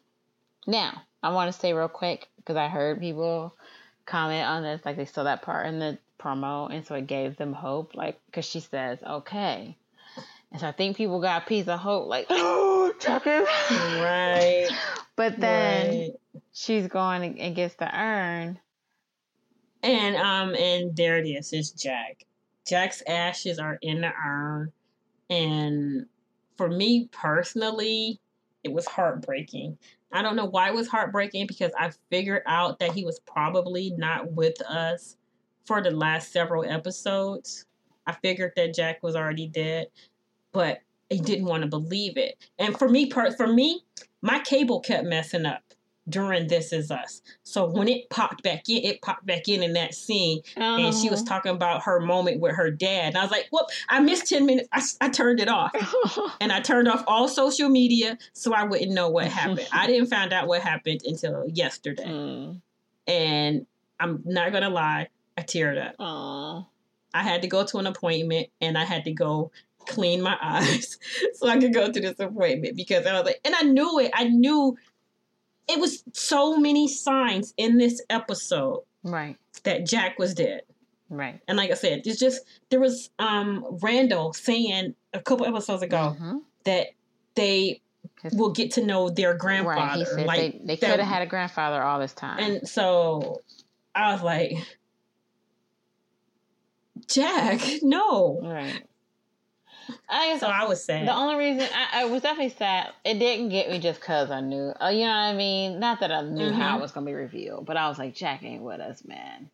Now, I want to say real quick, because I heard people comment on this, like they saw that part in the promo, and so it gave them hope, like because she says, "Okay," and so I think people got a piece of hope, like, "Oh, Chuck is Right. But then right. she's going and gets the urn. And um and there it is, it's Jack. Jack's ashes are in the urn. And for me personally, it was heartbreaking. I don't know why it was heartbreaking because I figured out that he was probably not with us for the last several episodes. I figured that Jack was already dead, but I didn't want to believe it. And for me, per- for me, my cable kept messing up during This Is Us. So when it popped back in, it popped back in in that scene, and she was Uh-huh. talking about her moment with her dad. And I was like, "Whoop! I missed ten minutes. I, I turned it off, and I turned off all social media so I wouldn't know what happened. I didn't find out what happened until yesterday, Mm. and I'm not gonna lie, I teared up. Aw. I had to go to an appointment, and I had to go clean my eyes so I could go to this appointment because I was like, and I knew it. I knew it was so many signs in this episode Right. that Jack was dead. Right. And like I said, it's just there was um Randall saying a couple episodes ago Mhm. that they will get to know their Right. grandfather. He said like they, they could have had a grandfather all this time. and so I was like, Jack, no. right. I guess So I was sad. The only reason I, I was definitely sad, it didn't get me just because I knew, uh, you know what I mean? Not that I knew how Mhm. it was going to be revealed, but I was like, Jack ain't with us, man.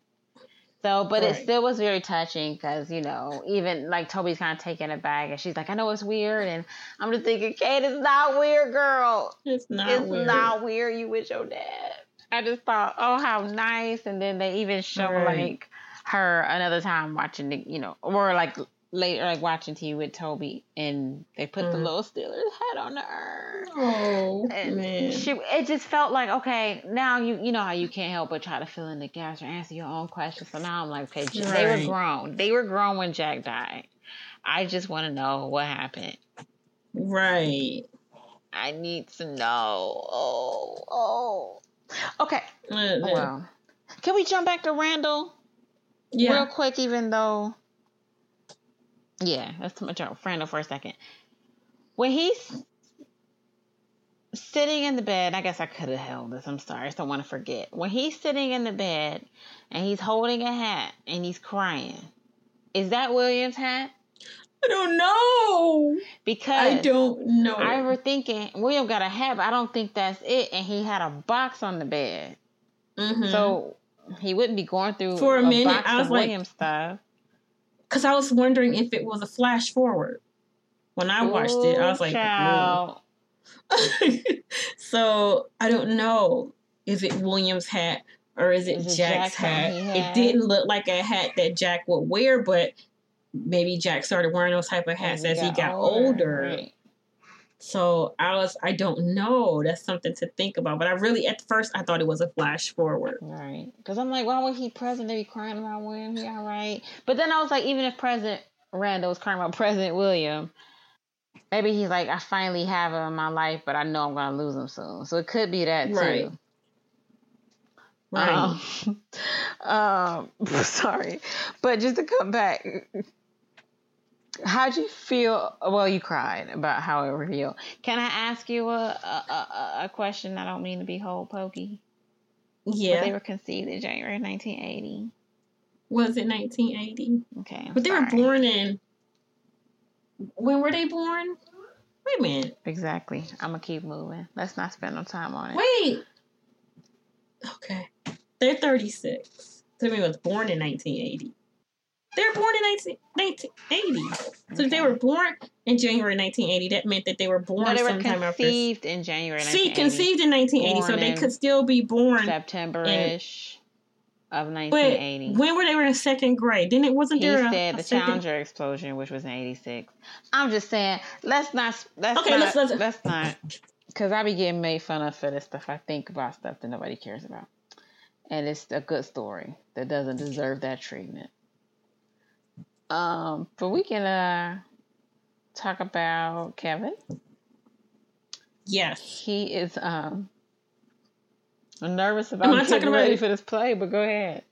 So, but it still was very touching because, you know, even like Toby's kind of taking it back and she's like, I know it's weird. And I'm just thinking, Kate, it's not weird, girl. it's not it's weird. not weird. You with your dad. I just thought, oh, how nice. And then they even show Right. like her another time watching the, you know, or like later, like watching TV with Toby, and they put the Mhm. little Steelers head on her. Oh And man. she, it just felt like okay. Now you, you know how you can't help but try to fill in the gaps or answer your own questions. So now I'm like, okay, J- they were grown. They were grown when Jack died. I just want to know what happened. Right. I need to know. Oh, oh. Okay. Uh, Well, can we jump back to Randall yeah. real quick? Even though, yeah, let's jump Randall for a second. When he's sitting in the bed, I guess I could have held this. I'm sorry, I just don't want to forget. When he's sitting in the bed and he's holding a hat and he's crying, is that William's hat? I don't know. Because I don't know. I were thinking William got a hat, but I don't think that's it. And he had a box on the bed. Mhm. So he wouldn't be going through For a minute, box I was like- William stuff. Because I was wondering if it was a flash forward. When I watched it, I was like. "Ooh." so I don't know. Is it William's hat or is it Is it Jack's Jack's hat? It didn't look like a hat that Jack would wear, but maybe Jack started wearing those type of hats as he got older. Right. So I was, I don't know. That's something to think about. But I really, at first, I thought it was a flash forward. Right. Because I'm like, why would he President be crying about William? He all right. But then I was like, even if President Randall was crying about President William, maybe he's like, I finally have him in my life, but I know I'm going to lose him soon. So it could be that too. Right. Right. Um, um, sorry. But just to come back, how'd you feel? Well, you cried about how it revealed. Can I ask you a, a, a, a question? I don't mean to be whole pokey. But they were conceived in January 1980. Was it 1980? Okay. I'm But they were born in. When were they born? Wait a minute. Exactly. I'm going to keep moving. Let's not spend no time on it. Wait. Okay. They're 36. So Timmy was born in 1980. They were born in 19, 1980. So if they were born in January 1980, that meant that they were born No, they were sometime after. conceived in January See, 1980. conceived in 1980, so they could still be born. September-ish of But 1980. when were they were in second grade? Then it wasn't he there. a- said a the second- Challenger explosion, which was in '86. I'm just saying, let's not. Let's Okay, not, let's- let's- let's not. Because I be getting made fun of for this stuff. I think about stuff that nobody cares about, and it's a good story that doesn't deserve that treatment. Um, but we can uh talk about Kevin. Yes. He is um nervous Am about I getting talking about- ready for this play, but go ahead.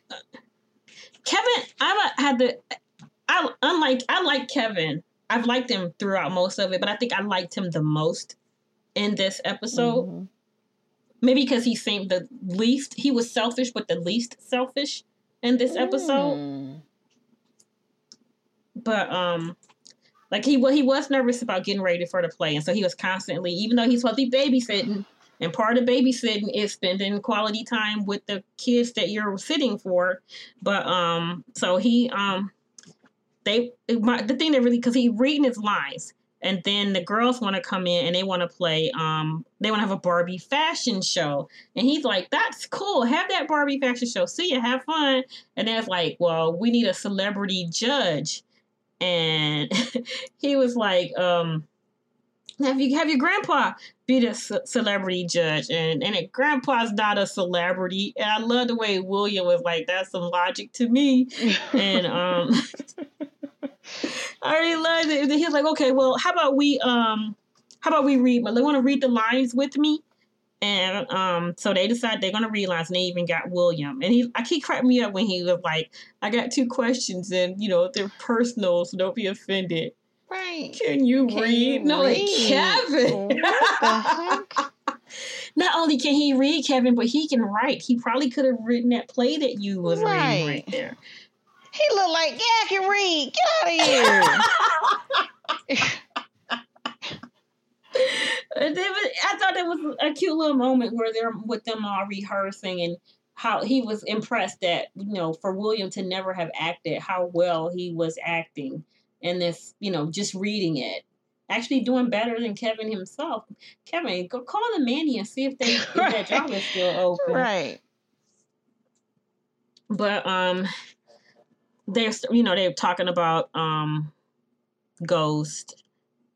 Kevin, I had the. I unlike I like Kevin. I've liked him throughout most of it, but I think I liked him the most in this episode. Mhm. Maybe because he seemed the least. He was selfish, but the least selfish in this episode. Mm. But um, like he wa- he was nervous about getting ready for the play, and so he was constantly, even though he's supposed to be babysitting, and part of babysitting is spending quality time with the kids that you're sitting for. But um, so he um, they my, the thing that really because he reading his lines. And then the girls want to come in and they want to play. Um, they want to have a Barbie fashion show, and he's like, "That's cool. Have that Barbie fashion show. See you. Have fun." And then it's like, "Well, we need a celebrity judge." And he was like, um, "Have you have your grandpa be the ce- celebrity judge?" And and it, grandpa's not a celebrity. And I love the way William was like, "That's some logic to me." And um, I really loved it. And he was like, "Okay, well, how about we um, how about we read? But they want to read the lines with me." And um, so they decided they're gonna realize, and they even got William. And he, I keep cracking me up when he was like, "I got two questions, and you know they're personal, so don't be offended." Right. Can you Can read? you no, like? Kevin. What the heck? Not only can he read, Kevin, but he can write. He probably could have written that play that you was reading Right. right there. He looked like, yeah, I can read. Get out of here. But I thought it was a cute little moment where they're with them all rehearsing and how he was impressed that you know for William to never have acted how well he was acting and this you know just reading it actually doing better than Kevin himself. Kevin, go call the Manny and see if they if that job is still open. right. But um, they're you know they're talking about um, ghost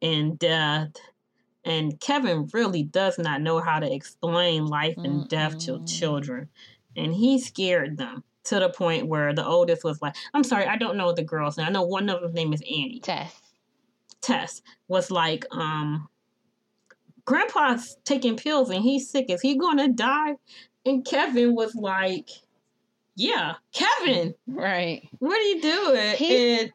and death, and Kevin really does not know how to explain life and death to children, and he scared them to the point where the oldest was like, "I'm sorry, I don't know the girls now. I know one of them's name is Annie." Tess. Tess was like, um, Grandpa's taking pills and he's sick. Is he gonna die? And Kevin was like, Yeah, Kevin, Right. what are you doing? He- and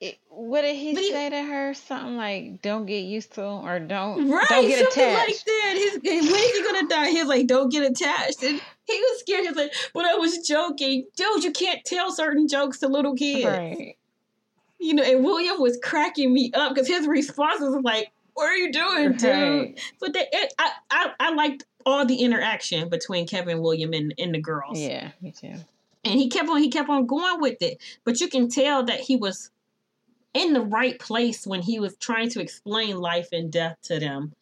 It, what did he he- say to her? Something like, "Don't get used to him," or "Don't right, don't get something attached." like that. His, when is he gonna die? He's like, Don't get attached. And he was scared. He was like, But I was joking. Dude, you can't tell certain jokes to little kids. Right. You know, and William was cracking me up because his response was like, What are you doing, dude? But they, it, I, I, I liked all the interaction between Kevin, William, and, and the girls. Yeah, me too. And he kept on, he kept on going with it. But you can tell that he was in the right place when he was trying to explain life and death to them.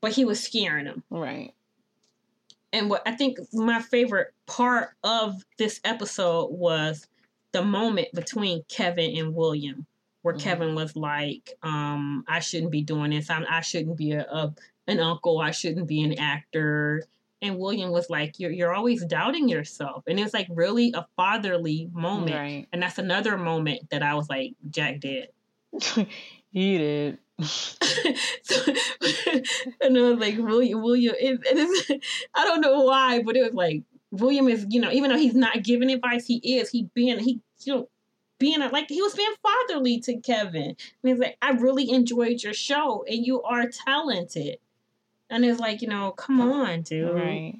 But he was scaring them. Right. And what I think my favorite part of this episode was the moment between Kevin and William, where Mhm. Kevin was like, um, "I shouldn't be doing this. I'm, I shouldn't be a, a an uncle. I shouldn't be an actor." And William was like, "You're you're always doubting yourself," and it was like really a fatherly moment. Right. And that's another moment that I was like, Jack did. you did. so, and I was like, William, William, it, it is, I don't know why, but it was like, William is, you know, even though he's not giving advice, he is, he being, he, you know, being like, he was being fatherly to Kevin. And he's like, I really enjoyed your show and you are talented. And it's like, you know, come on, dude. Right.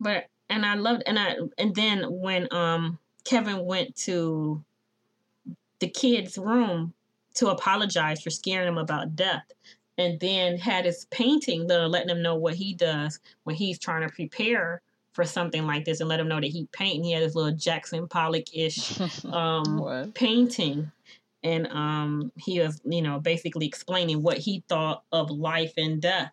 But and I loved and I and then when um Kevin went to the kid's room to apologize for scaring him about death and then had his painting that letting him know what he does when he's trying to prepare for something like this and let him know that he paint he had his little Jackson Pollock ish um painting and um he was you know basically explaining what he thought of life and death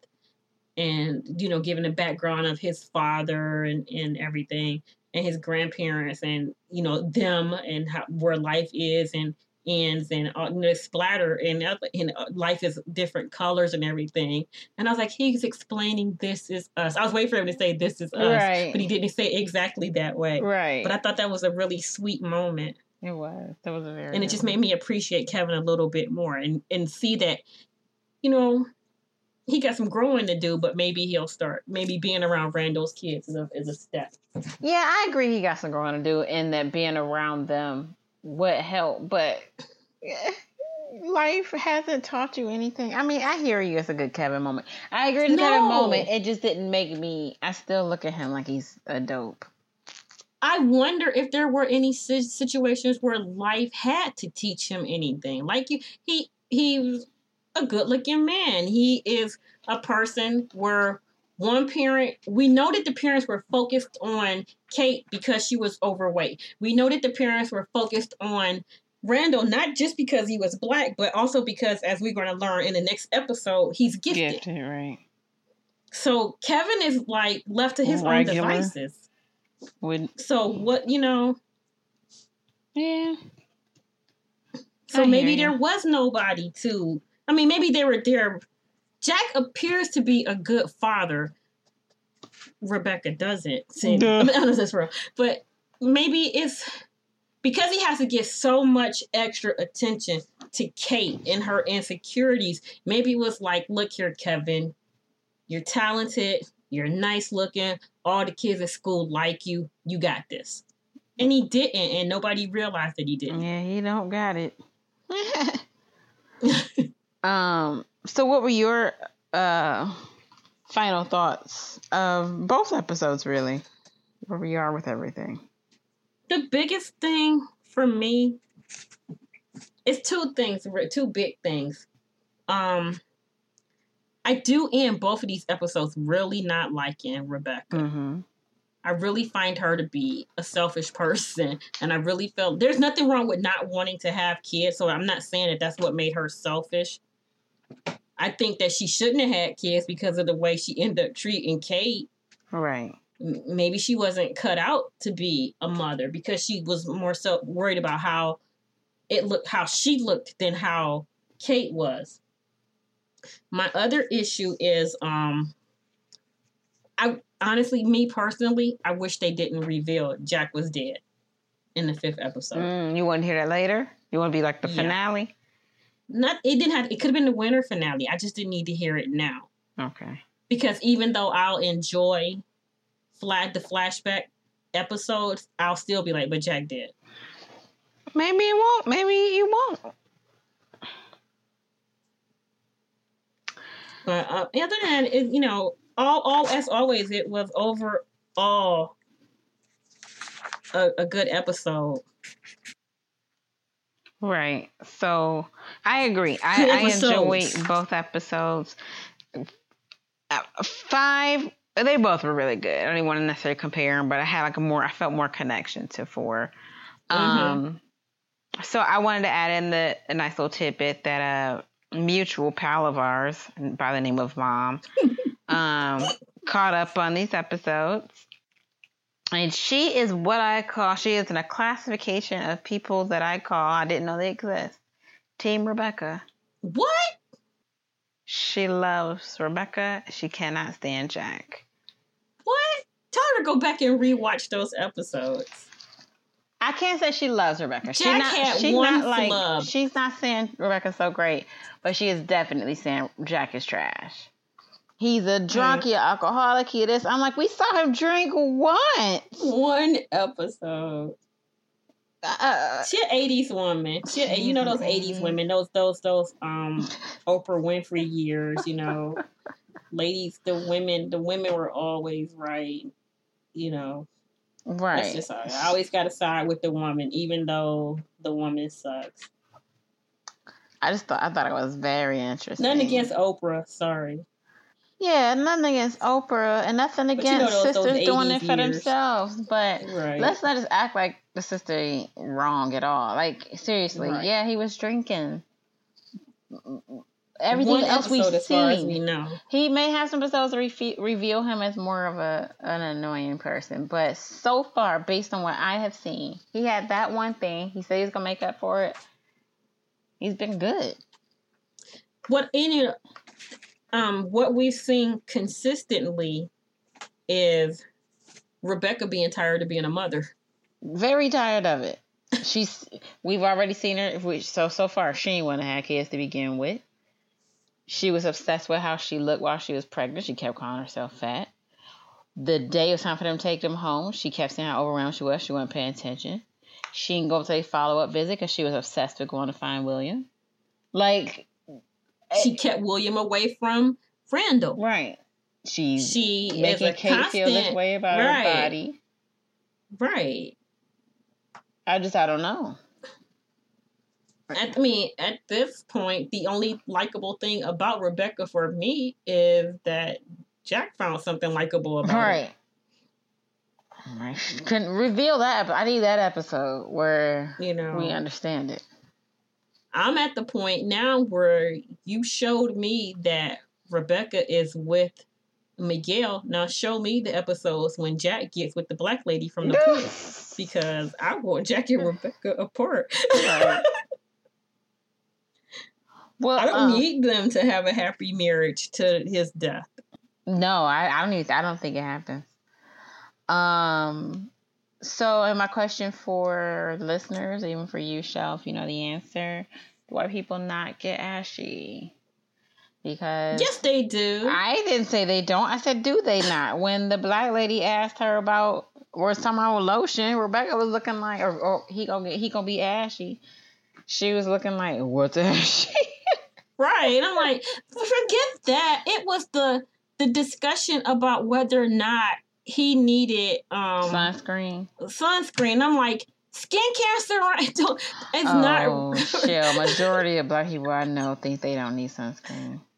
and you know giving the background of his father and and everything and his grandparents and you know them and how where life is and ends and uh, the splatter and uh, and uh, life is different colors and everything and I was like he's explaining this is us I was waiting for him to say this is us Right. but he didn't say exactly that way Right. but I thought that was a really sweet moment it was. That was a very. and it just one. made me appreciate Kevin a little bit more and and see that you know he got some growing to do but maybe he'll start maybe being around Randall's kids is a, is a step Yeah, I agree. He got some growing to do, and that being around them would help. But eh, life hasn't taught you anything. I mean, I hear you. It's a good Kevin moment. I agree. It's a Kevin No. moment. It just didn't make me. I still look at him like he's a dope. I wonder if there were any situations where life had to teach him anything. Like you he he's a good looking man. He is a person where one parent we know that the parents were focused on Kate because she was overweight. We know that the parents were focused on Randall not just because he was black but also because as we're going to learn in the next episode he's gifted. Gifted, right? so Kevin is like left to his Regular. own devices Would so what you know yeah. So I maybe there was nobody to. I mean, maybe they were there. Jack appears to be a good father. Rebecca doesn't seem. I mean, know that's real, but maybe it's because he has to give so much extra attention to Kate and her insecurities. Maybe it was like, look here, Kevin, you're talented, you're nice looking, all the kids at school like you, you got this. And he didn't, and nobody realized that he didn't. Yeah, he don't got it. um. So, what were your uh final thoughts of both episodes? Really, where we are with everything. the biggest thing for me it's two things, two big things. Um, I do end both of these episodes really not liking Rebecca. Mm-hmm. I really find her to be a selfish person, and I really felt there's nothing wrong with not wanting to have kids. So I'm not saying that that's what made her selfish. I think that she shouldn't have had kids because of the way she ended up treating Kate. Right. Maybe she wasn't cut out to be a mother because she was more so worried about how it looked, how she looked, than how Kate was. My other issue is, um, I honestly, me personally, I wish they didn't reveal Jack was dead in the fifth episode. Mm, you want to hear that later? You want to be like the Yeah. finale? Not, it didn't have. It could have been the winter finale. I just didn't need to hear it now. Okay. because even though I'll enjoy flag the flashback episodes, I'll still be like, but Jack did. Maybe it won't. Maybe you won't. But uh, other than it, you know, all all as always, it was overall a, a good episode. Right. So I agree. I, I enjoyed both episodes. Uh, five, they both were really good. I don't even want to necessarily compare them, but I had like a more, I felt more connection to 4 Um, so I wanted to add in the a nice little tidbit that a mutual pal of ours by the name of Mom um, caught up on these episodes. And she is what I call, she is in a classification of people that I call, I didn't know they exist. Team Rebecca. What? She loves Rebecca. She cannot stand Jack. What? Tell her to go back and rewatch those episodes. I can't say she loves Rebecca. she's not, she's not like flub. she's not saying Rebecca's so great, but she is definitely saying Jack is trash. He's a drunk, he an alcoholic, he this. I'm like, we saw him drink once. One episode. Uh, She an eighties woman. She, you know those eighties women, those those those um Oprah Winfrey years. You know, ladies, the women, the women were always right. You know, that's right. just how- I always got to side with the woman, even though the woman sucks. I just thought I thought it was very interesting. Nothing against Oprah. Sorry. Yeah, nothing against Oprah and nothing you know against those- those sisters doing it 80s for years. themselves. But Right. let's not just act like the sister ain't wrong at all. Like seriously, Right. yeah, he was drinking. Everything One else we've as far as we know. he may have some episodes refe- reveal him as more of a an annoying person, but so far, based on what I have seen, he had that one thing. He said he's gonna make up for it. He's been good. what it um what we've seen consistently is Rebecca being tired of being a mother. Very tired of it. She's. We've already seen her. we- So so far, she ain't want to have kids to begin with. She was obsessed with how she looked while she was pregnant. She kept calling herself fat. The day it was time for them to take them home, she kept saying how overwhelmed she was. She wasn't paying attention. She didn't go to a follow up visit because she was obsessed with going to find William. Like, eh, She kept William away from Randall. right. She's She making Kate feel this way about right. her body. Right. I just, I don't know. At, I mean, at this point, the only likable thing about Rebecca for me is that Jack found something likable about her. Right. Right. Couldn't reveal that. I need that episode where You know, we understand it. I'm at the point now where you showed me that Rebecca is with Miguel. Now show me the episodes when Jack gets with the black lady from the pool because I want Jack and Rebecca apart. Well, I don't um, need them to have a happy marriage to his death. no, I, I don't need. I don't think it happens. Um. So, and my question for listeners, even for you, Shell, if you know the answer, why people not get ashy? Because Yes, they do. I didn't say they don't. I said, do they not? When the black lady asked her about or somehow lotion, Rebecca was looking like, or, or he gonna get, he gonna be ashy. She was looking like, what's ashy? Right. I'm like, forget that. It was the the discussion about whether or not he needed um Sunscreen. sunscreen. I'm like, Skin cancer right? Don't, it's not. oh, chill. Majority of black people I know think they don't need sunscreen.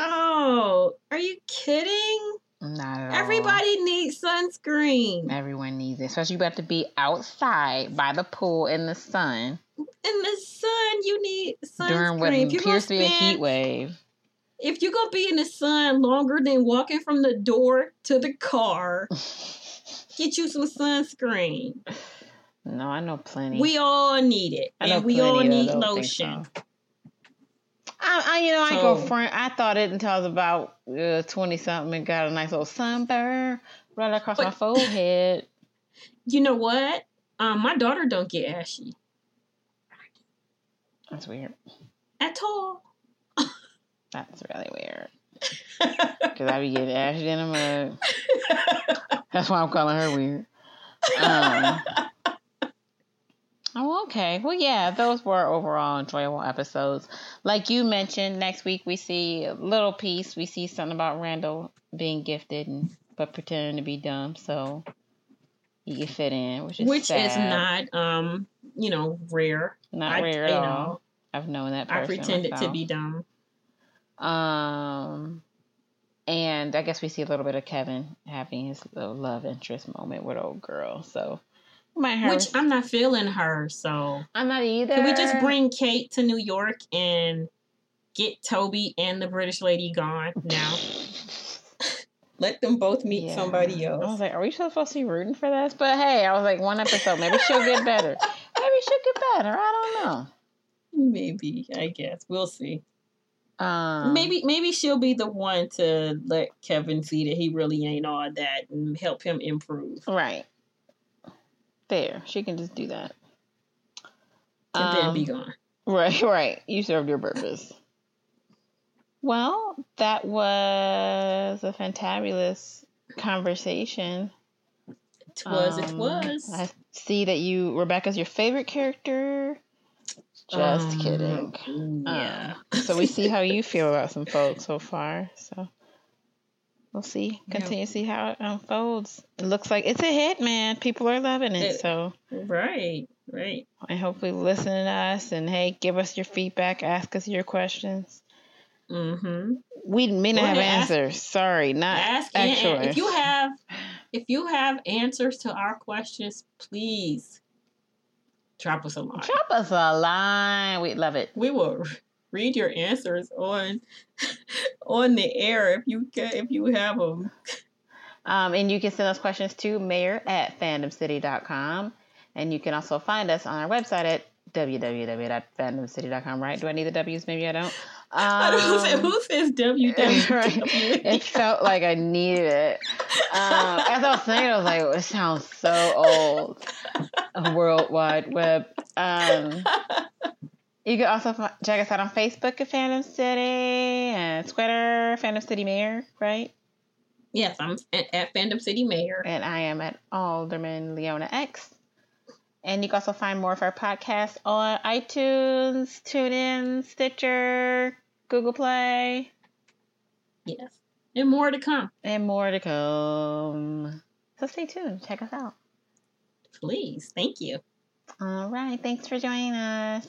Oh, are you kidding? Not at all. Everybody needs sunscreen. Everyone needs it. Especially you have to be outside by the pool in the sun In the sun, you need sunscreen. during what If you're gonna appears to be a heat wave. If you're gonna be in the sun longer than walking from the door to the car, get you some sunscreen. No, I know plenty. We all need it, I know and we all need lotion. so. I, I, you know, I go front. I thought it until I was about twenty something and got a nice little sunburn right across my forehead. You know what? Um, my daughter don't get ashy That's weird. at all. That's really weird. Cause I be getting ashy in the mud. That's why I'm calling her weird. Um, oh, okay. Well, yeah, those were overall enjoyable episodes. Like you mentioned, next week we see a little piece. We see something about Randall being gifted and but pretending to be dumb, so he can fit in, which is Which is not, um, you know, rare. not I, rare at you all. know, I've known that person. I pretended to be dumb. Um, and I guess we see a little bit of Kevin having his little love interest moment with old girl. So. Which I'm not feeling her, so I'm not either. can we just bring Kate to New York and get Toby and the British lady gone now? Let them both meet Yeah. somebody else. I was like, are we supposed to be rooting for this? But hey, I was like, one episode, maybe she'll get better. Maybe she'll get better. I don't know. Maybe, I guess. We'll see. Um, maybe maybe she'll be the one to let Kevin see that he really ain't all that and help him improve. right there. She can just do that. And then be Um, gone. Right, right. You served your purpose. Well, that was a fantabulous conversation. It was, it Um, was. I see that you Rebecca's your favorite character. Just Um, kidding. Yeah. Um, so we see how you feel about some folks so far. So we'll see. Yeah. Continue to see how it unfolds. It looks like it's a hit, man. People are loving it. It- so right, right. and hopefully listen to us and hey, give us your feedback, ask us your questions. Mm-hmm. We may not have ask- answers. Sorry, not Ask and, actual. and if you have if you have answers to our questions, please drop us a line. drop us a line. We'd love it. We will read your answers on on the air if you can if you have them. Um, and you can send us questions to mayor at fandomcity.com. And you can also find us on our website at www.fandomcity.com, right? Do I need the W's? Maybe I don't. who, says, Um, who says right. It felt like I needed it. Um, as I was saying, I was like, it sounds so old. World Wide Web. Um, you can also check us out on Facebook at Fandom City and Twitter, Fandom City Mayor, right? yes, I'm at, at Fandom City Mayor. And I am at Alderman Leona X. And you can also find more of our podcasts on iTunes, TuneIn, Stitcher, Google Play, Yes, and more to come. and more to come. So stay tuned. Check us out. Please, thank you. All right. Thanks for joining us.